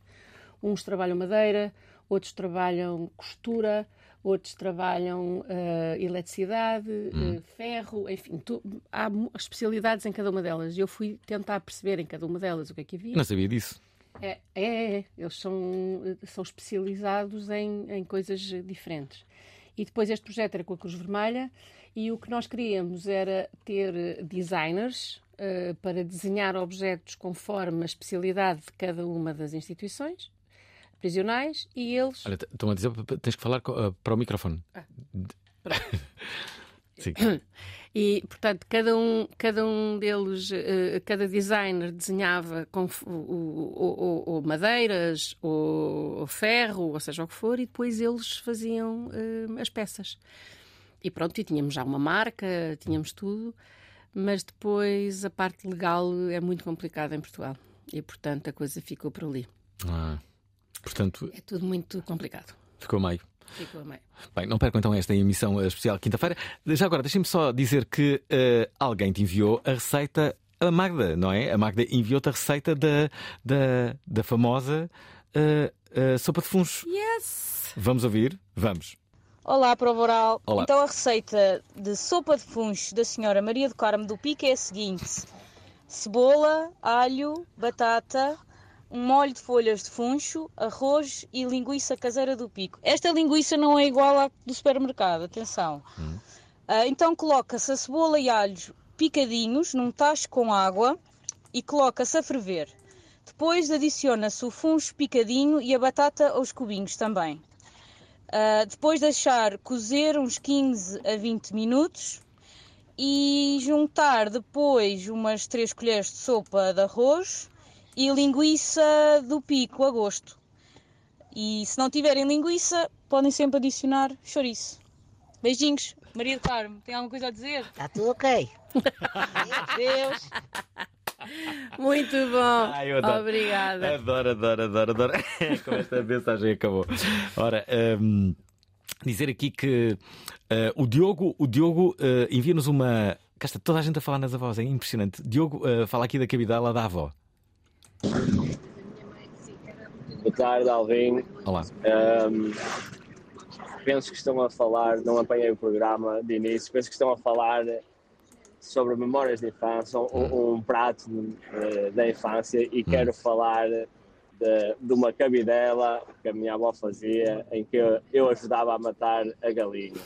Uns trabalham madeira, outros trabalham costura, outros trabalham eh, eletricidade, Hum. eh, ferro, enfim, tu- há especialidades em cada uma delas. E eu fui tentar perceber em cada uma delas o que é que havia. Não sabia disso. É, é, é. eles são, são especializados em, em coisas diferentes. E depois este projeto era com a Cruz Vermelha e o que nós queríamos era ter designers eh, para desenhar objetos conforme a especialidade de cada uma das instituições prisionais e eles Olha, estão a dizer tens que falar uh, para o microfone. Sim. E, portanto, cada um, cada um deles, eh, cada designer desenhava com f- o- o- o- ou madeiras, ou, ou ferro, ou seja o que for, e depois eles faziam eh, as peças. E pronto, e tínhamos já uma marca, tínhamos tudo, mas depois a parte legal é muito complicada em Portugal. E, portanto, a coisa ficou por ali. Ah, portanto, É tudo muito complicado. ficou meio. Ficou a meio. Bem, não percam então esta emissão eh, especial quinta-feira. Já agora, deixem-me só dizer que eh, alguém te enviou a receita, a Magda, não é? A Magda enviou-te a receita da, da, da famosa eh, eh, sopa de funcho. Yes! Vamos ouvir? Vamos. Olá, prova oral. Olá. Então a receita de sopa de funcho da senhora Maria do Carmo do Pico é a seguinte: cebola, alho, batata, um molho de folhas de funcho, arroz e linguiça caseira do Pico. Esta linguiça não é igual à do supermercado, atenção. Ah, então coloca-se a cebola e alhos picadinhos num tacho com água e coloca-se a ferver. Depois adiciona-se o funcho picadinho e a batata aos cubinhos também. Uh, depois deixar cozer uns 15 a 20 minutos e juntar depois umas 3 colheres de sopa de arroz e linguiça do pico a gosto. E se não tiverem linguiça, podem sempre adicionar chouriço. Beijinhos. Maria do Carmo, tem alguma coisa a dizer? Está tudo ok. Deus. Muito bom. Ai, eu adoro. Obrigada. Adoro, adoro, adoro, adoro. Com esta mensagem acabou. Ora, hum, dizer aqui que eh, o Diogo, o Diogo eh, envia-nos uma. Cá está toda a gente a falar nas avós, é impressionante. Diogo eh, fala aqui da cabidela da avó. Boa tarde, Alvin. Olá. Ahm, penso que estão a falar, não apanhei o programa de início, penso que estão a falar sobre memórias de infância, um, um prato eh, da infância, e quero falar de, de uma cabidela que a minha avó fazia, em que eu, eu ajudava a matar a galinha.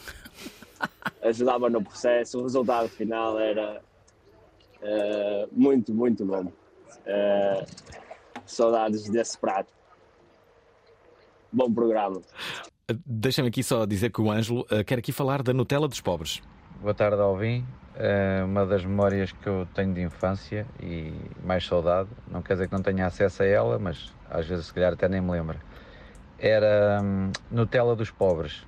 Ajudava no processo, o resultado final era eh, muito, muito bom. Eh, saudades desse prato. Bom programa. Deixa-me aqui só dizer que o Ângelo eh, quer aqui falar da Nutella dos pobres. boa tarde, Alvin. É uma das memórias que eu tenho de infância e mais saudade, não quer dizer que não tenha acesso a ela, mas às vezes se calhar até nem me lembro. Era hum, Nutella dos pobres,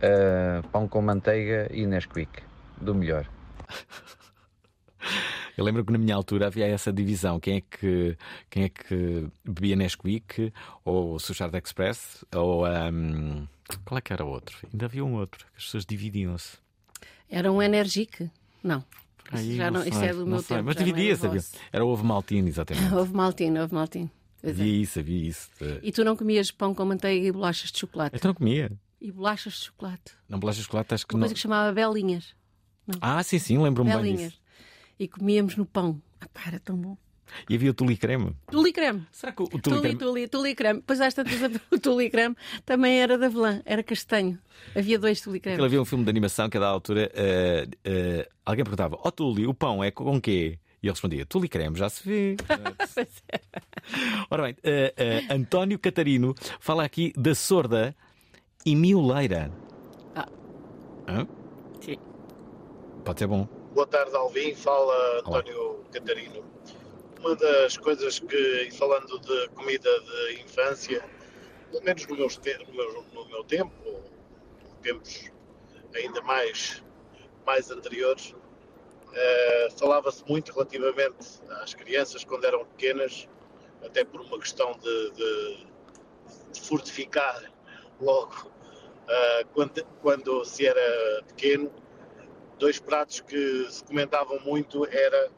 eh, pão com manteiga e Nesquik, do melhor. Eu lembro que na minha altura havia essa divisão: quem é que, quem é que bebia Nesquik, ou Sushard Express, ou. hum, qual é que era o outro? Ainda havia um outro, que as pessoas dividiam-se. Era um Energique? Não. Isso, Aí, já não, sei, isso é do meu sei, tempo. Mas não é havia. vosso. Era ovo maltino, exatamente. Houve maltino, houve maltino. Pois é. Havia isso, havia isso. E tu não comias pão com manteiga e bolachas de chocolate? Então não comia. E bolachas de chocolate? Não bolachas de chocolate, acho que Uma não. coisa que chamava belinhas. Ah, sim, sim, lembro-me bem Belinhas. disso. E comíamos no pão. Ah, pá, era tão bom. E havia o tuli creme. Tuli creme. Será que o Tuli, tuli tuli, creme. tuli, creme. Pois às tantas o tuli creme também era da Velã, era castanho. Havia dois tuli creme. Havia um filme de animação que a da altura eh, eh, alguém perguntava: Ó Tuli, o pão é com quê? E ele respondia: Tuli creme, já se vê. Ora bem, eh, António Catarino fala aqui da sorda e mioleira. Ah. Hã? Sim. Pode ser bom. Boa tarde, Alvin. Fala António Catarino. Uma das coisas que, falando de comida de infância, pelo menos no meu, no meu, no meu tempo, ou tempos ainda mais, mais anteriores, eh, falava-se muito relativamente às crianças quando eram pequenas, até por uma questão de, de- de fortificar logo eh, quando, quando se era pequeno, dois pratos que se comentavam muito era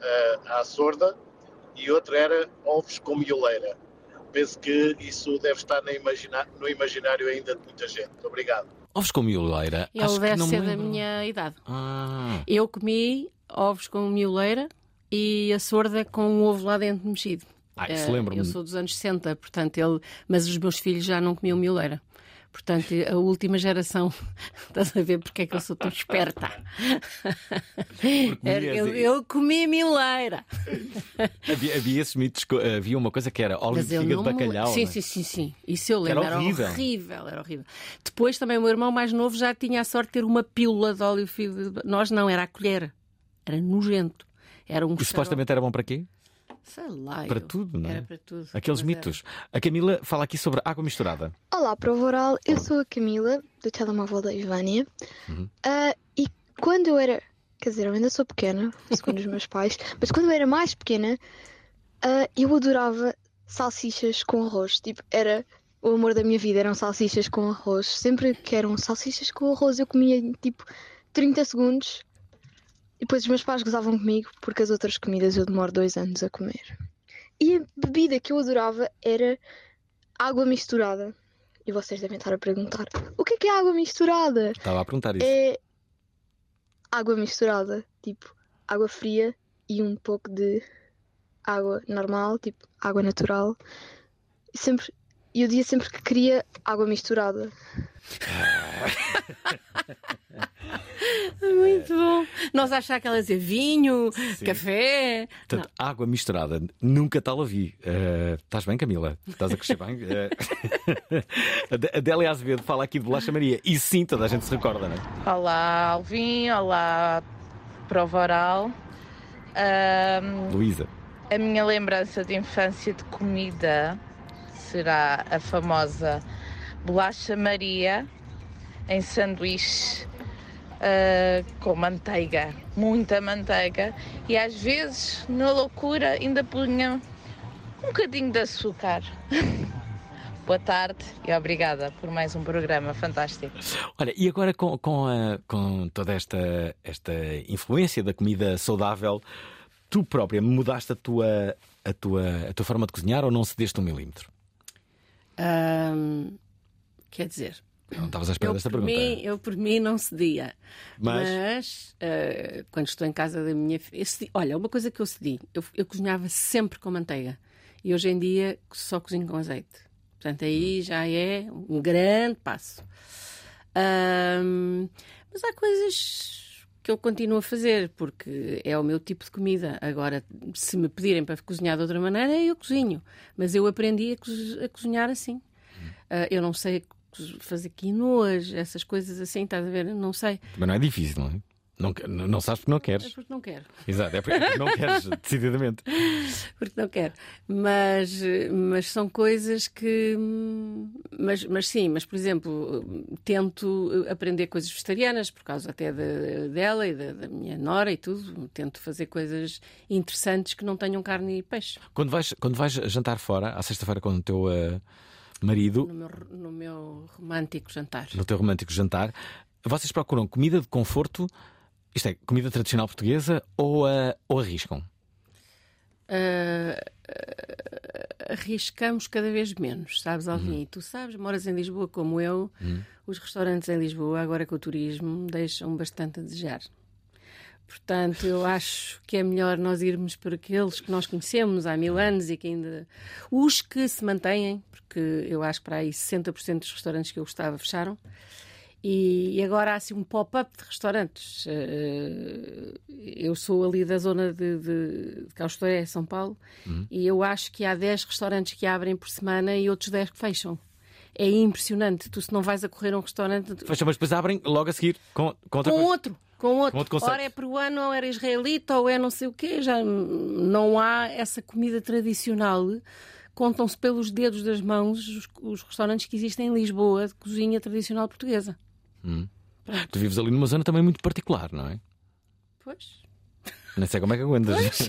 eh, a sorda e outro era ovos com mioleira. Penso que isso deve estar na imagina- no imaginário ainda de muita gente. Obrigado. Ovos com mioleira. Ele acho que deve ser da minha idade. Ah. Eu comi ovos com mioleira e a sorda com um ovo lá dentro mexido. Ah, isso Eh, lembro-me. Eu sou dos anos 60, portanto, ele... mas os meus filhos já não comiam mioleira. Portanto, a última geração, estás a ver porque é que eu sou tão esperta? Eu, eu comi mioleira. Havia, havia esses mitos, co- havia uma coisa que era óleo Mas de fígado de bacalhau. Sim, é? sim, sim, sim. Isso eu Que era lembro. Era horrível. horrível. era horrível. Depois também o meu irmão mais novo já tinha a sorte de ter uma pílula de óleo de fígado. de- Nós não, era a colher. Era nojento. Era um E supostamente era bom para quê? Sei lá. Para eu- tudo, não é? Era para tudo. Aqueles Mas era. mitos. A Camila fala aqui sobre água misturada. Olá, prova oral. Eu sou a Camila, do telemóvel da Ivânia. Uhum. Ah, e quando eu era. Quer dizer, eu ainda sou pequena, segundo os meus pais, mas quando eu era mais pequena, ah, eu adorava salsichas com arroz. Tipo, era. O amor da minha vida eram salsichas com arroz. Sempre que eram salsichas com arroz, eu comia tipo 30 segundos. E depois os meus pais gozavam comigo porque as outras comidas eu demoro dois anos a comer. E a bebida que eu adorava era água misturada. E vocês devem estar a perguntar: o que é que é água misturada? Estava a perguntar isso. É água misturada, tipo água fria e um pouco de água normal, tipo água natural. E sempre, eu dizia sempre que queria água misturada. Muito bom. Nós achávamos que ela ia dizer vinho, café. Portanto, água misturada. Nunca tal a vi. Eh, estás bem, Camila? Estás a crescer bem? Eh, a De- a Délia Azevedo fala aqui de Bolacha Maria. E sim, toda a gente se recorda, não é? Olá, Alvin. Olá, prova oral. Ahm, Luísa. a minha lembrança de infância de comida será a famosa bolacha Maria em sanduíche ah, com manteiga, muita manteiga e às vezes, na loucura, ainda punha um bocadinho de açúcar. Boa tarde e obrigada por mais um programa fantástico. Olha, e agora com, com, a- com toda esta, esta influência da comida saudável, tu própria mudaste a tua, a, tua, a tua forma de cozinhar ou não cedeste um milímetro? Quer dizer, Não estavas à espera eu desta pergunta. mim, eu por mim não cedia. Mas- Mas, ah, quando estou em casa da minha filha. Olha, uma coisa que eu cedi, eu, eu cozinhava sempre com manteiga. E hoje em dia só cozinho com azeite. Portanto, aí já é um grande passo. Ahm, mas há coisas que eu continuo a fazer, porque é o meu tipo de comida. Agora, se me pedirem para cozinhar de outra maneira, eu cozinho. Mas eu aprendi a, co- a cozinhar assim. Ah, eu não sei fazer quinoas, essas coisas assim, estás a ver? Não sei. Mas não é difícil, não é? Não, não sabes porque não É queres. porque não quero. Exato, é porque é não queres, decididamente. Porque não quero. Mas, mas são coisas que. Mas, mas sim, mas por exemplo, tento aprender coisas vegetarianas por causa até da- dela e da, da minha nora e tudo. Tento fazer coisas interessantes que não tenham carne e peixe. Quando vais, quando vais jantar fora, à sexta-feira, com o teu eh, marido, No meu, no meu romântico jantar. no teu romântico jantar, vocês procuram comida de conforto, isto é, comida tradicional portuguesa, ou, eh, ou arriscam? Ah, ah, arriscamos cada vez menos, sabes, Alvin? E Tu sabes, moras em Lisboa como eu, Hum. os restaurantes em Lisboa, agora com o turismo, deixam bastante a desejar. Portanto, eu acho que é melhor nós irmos por aqueles que nós conhecemos há mil anos e que ainda. Os que se mantêm, porque eu acho que para aí 60% dos restaurantes que eu gostava fecharam. E, agora há assim um pop-up de restaurantes. Eh, eu sou ali da zona de, de, de Caustoré, São Paulo, Uhum. e eu acho que há 10 restaurantes que abrem por semana e outros 10 que fecham. É impressionante. Tu, se não vais a correr a um restaurante. Fecha, mas depois abrem logo a seguir com, com outra Com outro, com outro. Com outro conceito. Ora é peruano, ou era israelita, ou é não sei o quê. Já não há essa comida tradicional. Contam-se pelos dedos das mãos os, os restaurantes que existem em Lisboa de cozinha tradicional portuguesa. Hum. Tu vives ali numa zona também muito particular, não é? Pois. Não sei como é que aguentas.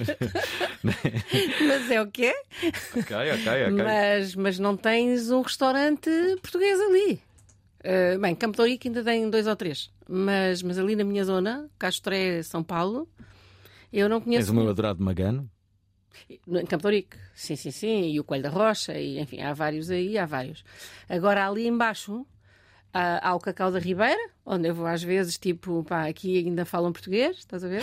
Mas é o quê? ok, ok, ok. Mas, mas não tens um restaurante português ali. Uh, bem, Campo de Ourique ainda tem dois ou três. Mas, mas ali na minha zona, Castré, São Paulo, eu não Tens conheço. o meu adorado Magano. Em Campo de sim, sim, sim, e o Coelho da Rocha, e enfim, há vários aí, há vários. Agora ali embaixo há, há o Cacau da Ribeira, onde eu vou às vezes, tipo, pá, aqui ainda falam português, estás a ver?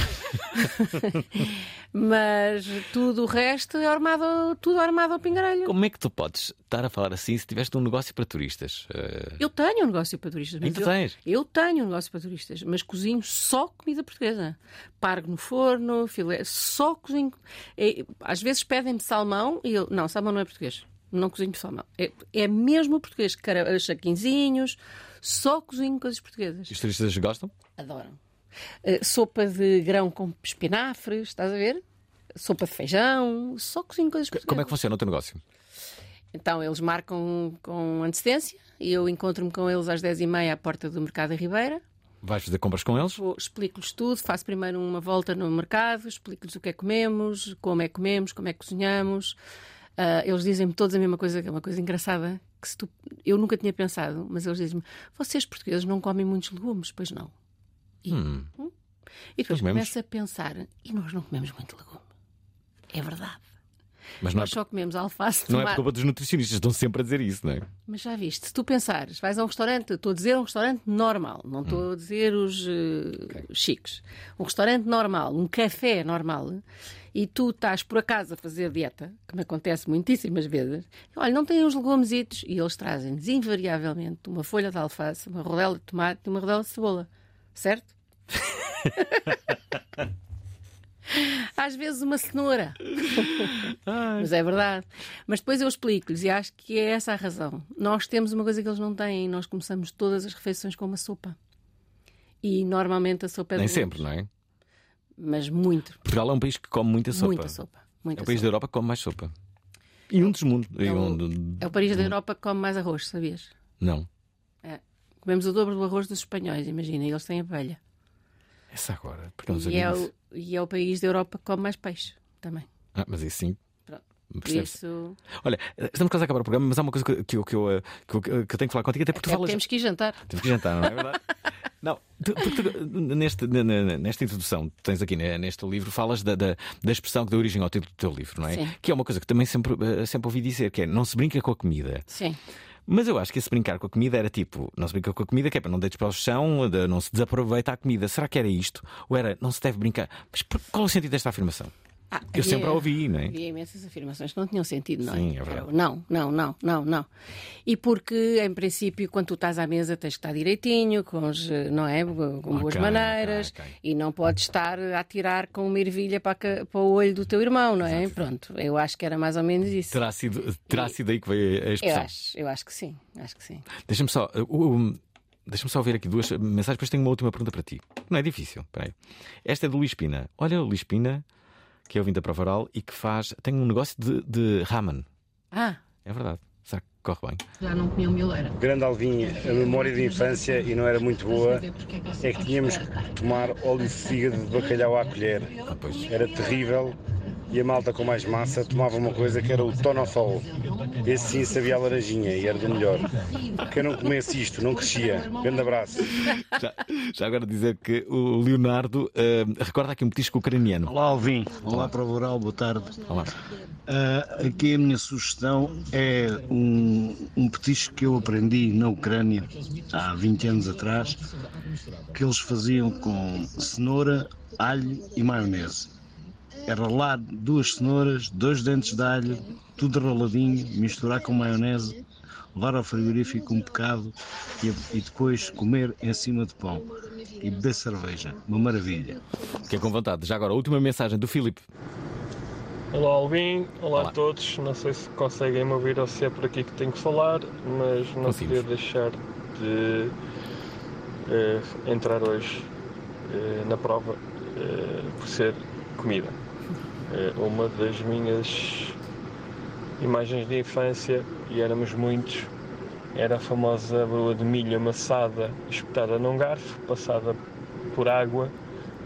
Mas tudo o resto é armado, tudo armado ao pingarelho. Como é que tu podes estar a falar assim se tiveste um negócio para turistas? Eh, Eu tenho um negócio para turistas. mas Ainda eu, tens? Eu tenho um negócio para turistas, mas cozinho só comida portuguesa. Pargo no forno, filé, só cozinho. É, às vezes pedem-me salmão e eu. Não, salmão não é português. Não cozinho salmão. É, é mesmo português. Cara, chaquinzinhos, só cozinho coisas portuguesas. E os turistas gostam? Adoram. Eh, sopa de grão com espinafres, estás a ver? Sopa de feijão, só cozinho coisas portuguesas. Como é que funciona o teu negócio? Então eles marcam com antecedência e eu encontro-me com eles às 10h30 à porta do Mercado da Ribeira. Vais fazer compras com eles? Explico-lhes tudo, faço primeiro uma volta no mercado, explico-lhes o que é que comemos, como é que comemos, como é que cozinhamos. Ah, eles dizem-me todos a mesma coisa, que é uma coisa engraçada, que tu- eu nunca tinha pensado, mas eles dizem-me: vocês portugueses não comem muitos legumes, pois não. Hum. E depois Comemos. começo a pensar: e nós não comemos muito legume. É verdade. Mas não é, nós só comemos alface, não é por culpa dos nutricionistas, estão sempre a dizer isso, não é? Mas já viste, se tu pensares, vais a um restaurante, estou a dizer um restaurante normal, não estou a dizer os eh, chiques. Um restaurante normal, um café normal, e tu estás por acaso a fazer dieta, que me acontece muitíssimas vezes, olha, não têm os legumesitos, e eles trazem-nos invariavelmente uma folha de alface, uma rodela de tomate e uma rodela de cebola. Certo? Às vezes uma cenoura. Mas é verdade. Mas depois eu explico-lhes e acho que é essa a razão. Nós temos uma coisa que eles não têm. Nós começamos todas as refeições com uma sopa. E normalmente a sopa é de Nem legumes. sempre, não é? Mas muito. Portugal é um país que come muita sopa. Muita sopa. Muita é o país sopa. da Europa que come mais sopa. E um dos mundos. É o, um é o país da Europa que come mais arroz, sabias? Não. É. Comemos o dobro do arroz dos espanhóis, imagina. E eles têm abelha. Essa agora. Porque não E sabia é, disso. o, e é o país da Europa que come mais peixe também. Ah, mas isso sim. Isso. Olha, estamos quase a acabar o programa, mas há uma coisa que, que, eu- que eu, eh, que, eu, que eu tenho que falar contigo, até porque tu falas. temos que ir jantar. Temos que jantar, não é verdade? Não, tu- tu, neste, nesta introdução que tens aqui né, neste livro, falas da, da, da expressão que deu origem ao título do teu livro, não é? Sim. Que é uma coisa que também sempre, eh, sempre ouvi dizer, que é não se brinca com a comida. Sim. Mas eu acho que esse brincar com a comida era tipo, não se brinca com a comida, que é para não deites para o chão, não se desaproveita a comida. Será que era isto? Ou era não se deve brincar? Mas qual é o sentido desta afirmação? Ah, Eu havia- sempre a ouvi, não é? Havia imensas afirmações que não tinham sentido, não é? Sim, é verdade. Não, não, não, não, não. E porque, em princípio, quando tu estás à mesa, tens que estar direitinho, com, os, não é? com boas Ok, maneiras, e não podes estar a atirar com uma ervilha para, para o olho do teu irmão, não é? Pronto, eu acho que era mais ou menos isso. Terá sido, terá sido aí que veio a Eu expressão. acho, eu acho que sim, acho que sim. Deixa-me só. uh, o- Deixa-me só ver aqui duas mensagens, depois tenho uma última pergunta para ti. Não é difícil, peraí. Esta é do Luís Pina. Olha Luís Pina, que é o da Prova Oral e que faz. tem um negócio de, de ramen. Ah, É verdade. Será que corre bem? Já não comiam mileira. Grande Alvin, a memória de infância, e não era muito boa, é que tínhamos que tomar óleo de fígado de bacalhau à colher. Era terrível e a malta com mais massa tomava uma coisa que era o tonofol. Esse sim sabia a laranjinha e era do melhor. Quem não comesse isto não crescia. Grande abraço. Já, já agora dizer que o Leonardo eh, recorda aqui um petisco ucraniano. Olá, Alvin. Olá, Prova Oral. Boa tarde. Olá. Ah, aqui a minha sugestão é um, um petisco que eu aprendi na Ucrânia há 20 anos atrás, que eles faziam com cenoura, alho e maionese. Era lá duas cenouras, dois dentes de alho, tudo raladinho, misturar com maionese, levar ao frigorífico um bocado e, e depois comer em cima de pão e beber cerveja. Uma maravilha. Que é com vontade. Já agora, a última mensagem do Filipe. Olá Alvin, olá, a todos. Não sei se conseguem me ouvir ou se é por aqui que tenho que falar, mas não Conseguimos. queria deixar de eh, entrar hoje eh, na prova eh, por ser comida. Eh, uma das minhas imagens de infância, e éramos muitos, era a famosa broa de milho amassada, espetada num garfo, passada por água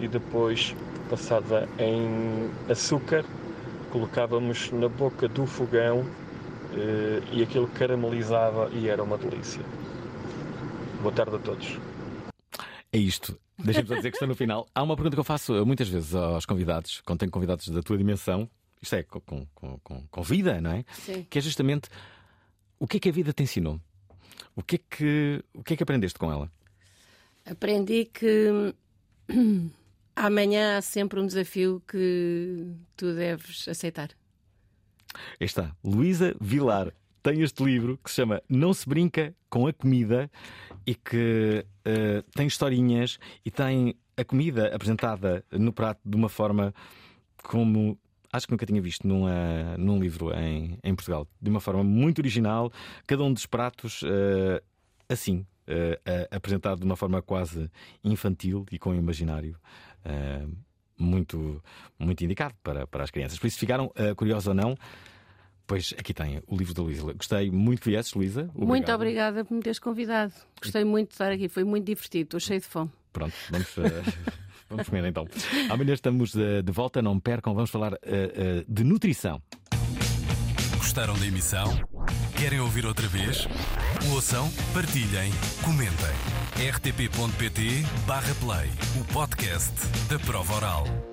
e depois passada em açúcar colocávamos na boca do fogão eh, e aquilo caramelizava e era uma delícia. Boa tarde a todos. É isto. Deixa-me só dizer que estou no final. Há uma pergunta que eu faço muitas vezes aos convidados, quando tenho convidados da tua dimensão. Isto é, com, com, com, com vida, não é? Sim. Que é justamente o que é que a vida te ensinou? O que é que, o que, é que aprendeste com ela? aprendi que amanhã há sempre um desafio que tu deves aceitar. Aí está, Luísa Vilar tem este livro que se chama Não se brinca com a comida e que eh, tem historinhas e tem a comida apresentada no prato de uma forma como acho que nunca tinha visto numa, num livro em, em Portugal. De uma forma muito original, cada um dos pratos eh, assim, eh, apresentado de uma forma quase infantil e com imaginário. muito, muito indicado para, para as crianças. Por isso, ficaram eh, curiosos ou não, Pois aqui tem o livro da Luísa. Gostei muito que viesses, Luísa. Muito obrigada por me teres convidado. Gostei muito de estar aqui, foi muito divertido. Estou cheio de fome. Pronto, vamos, eh, vamos comer então. Amanhã estamos eh, de volta, não percam, vamos falar eh, de nutrição. Gostaram da emissão? Querem ouvir outra vez? Ouçam, partilhem, comentem. rtp.pt/play o podcast da prova oral.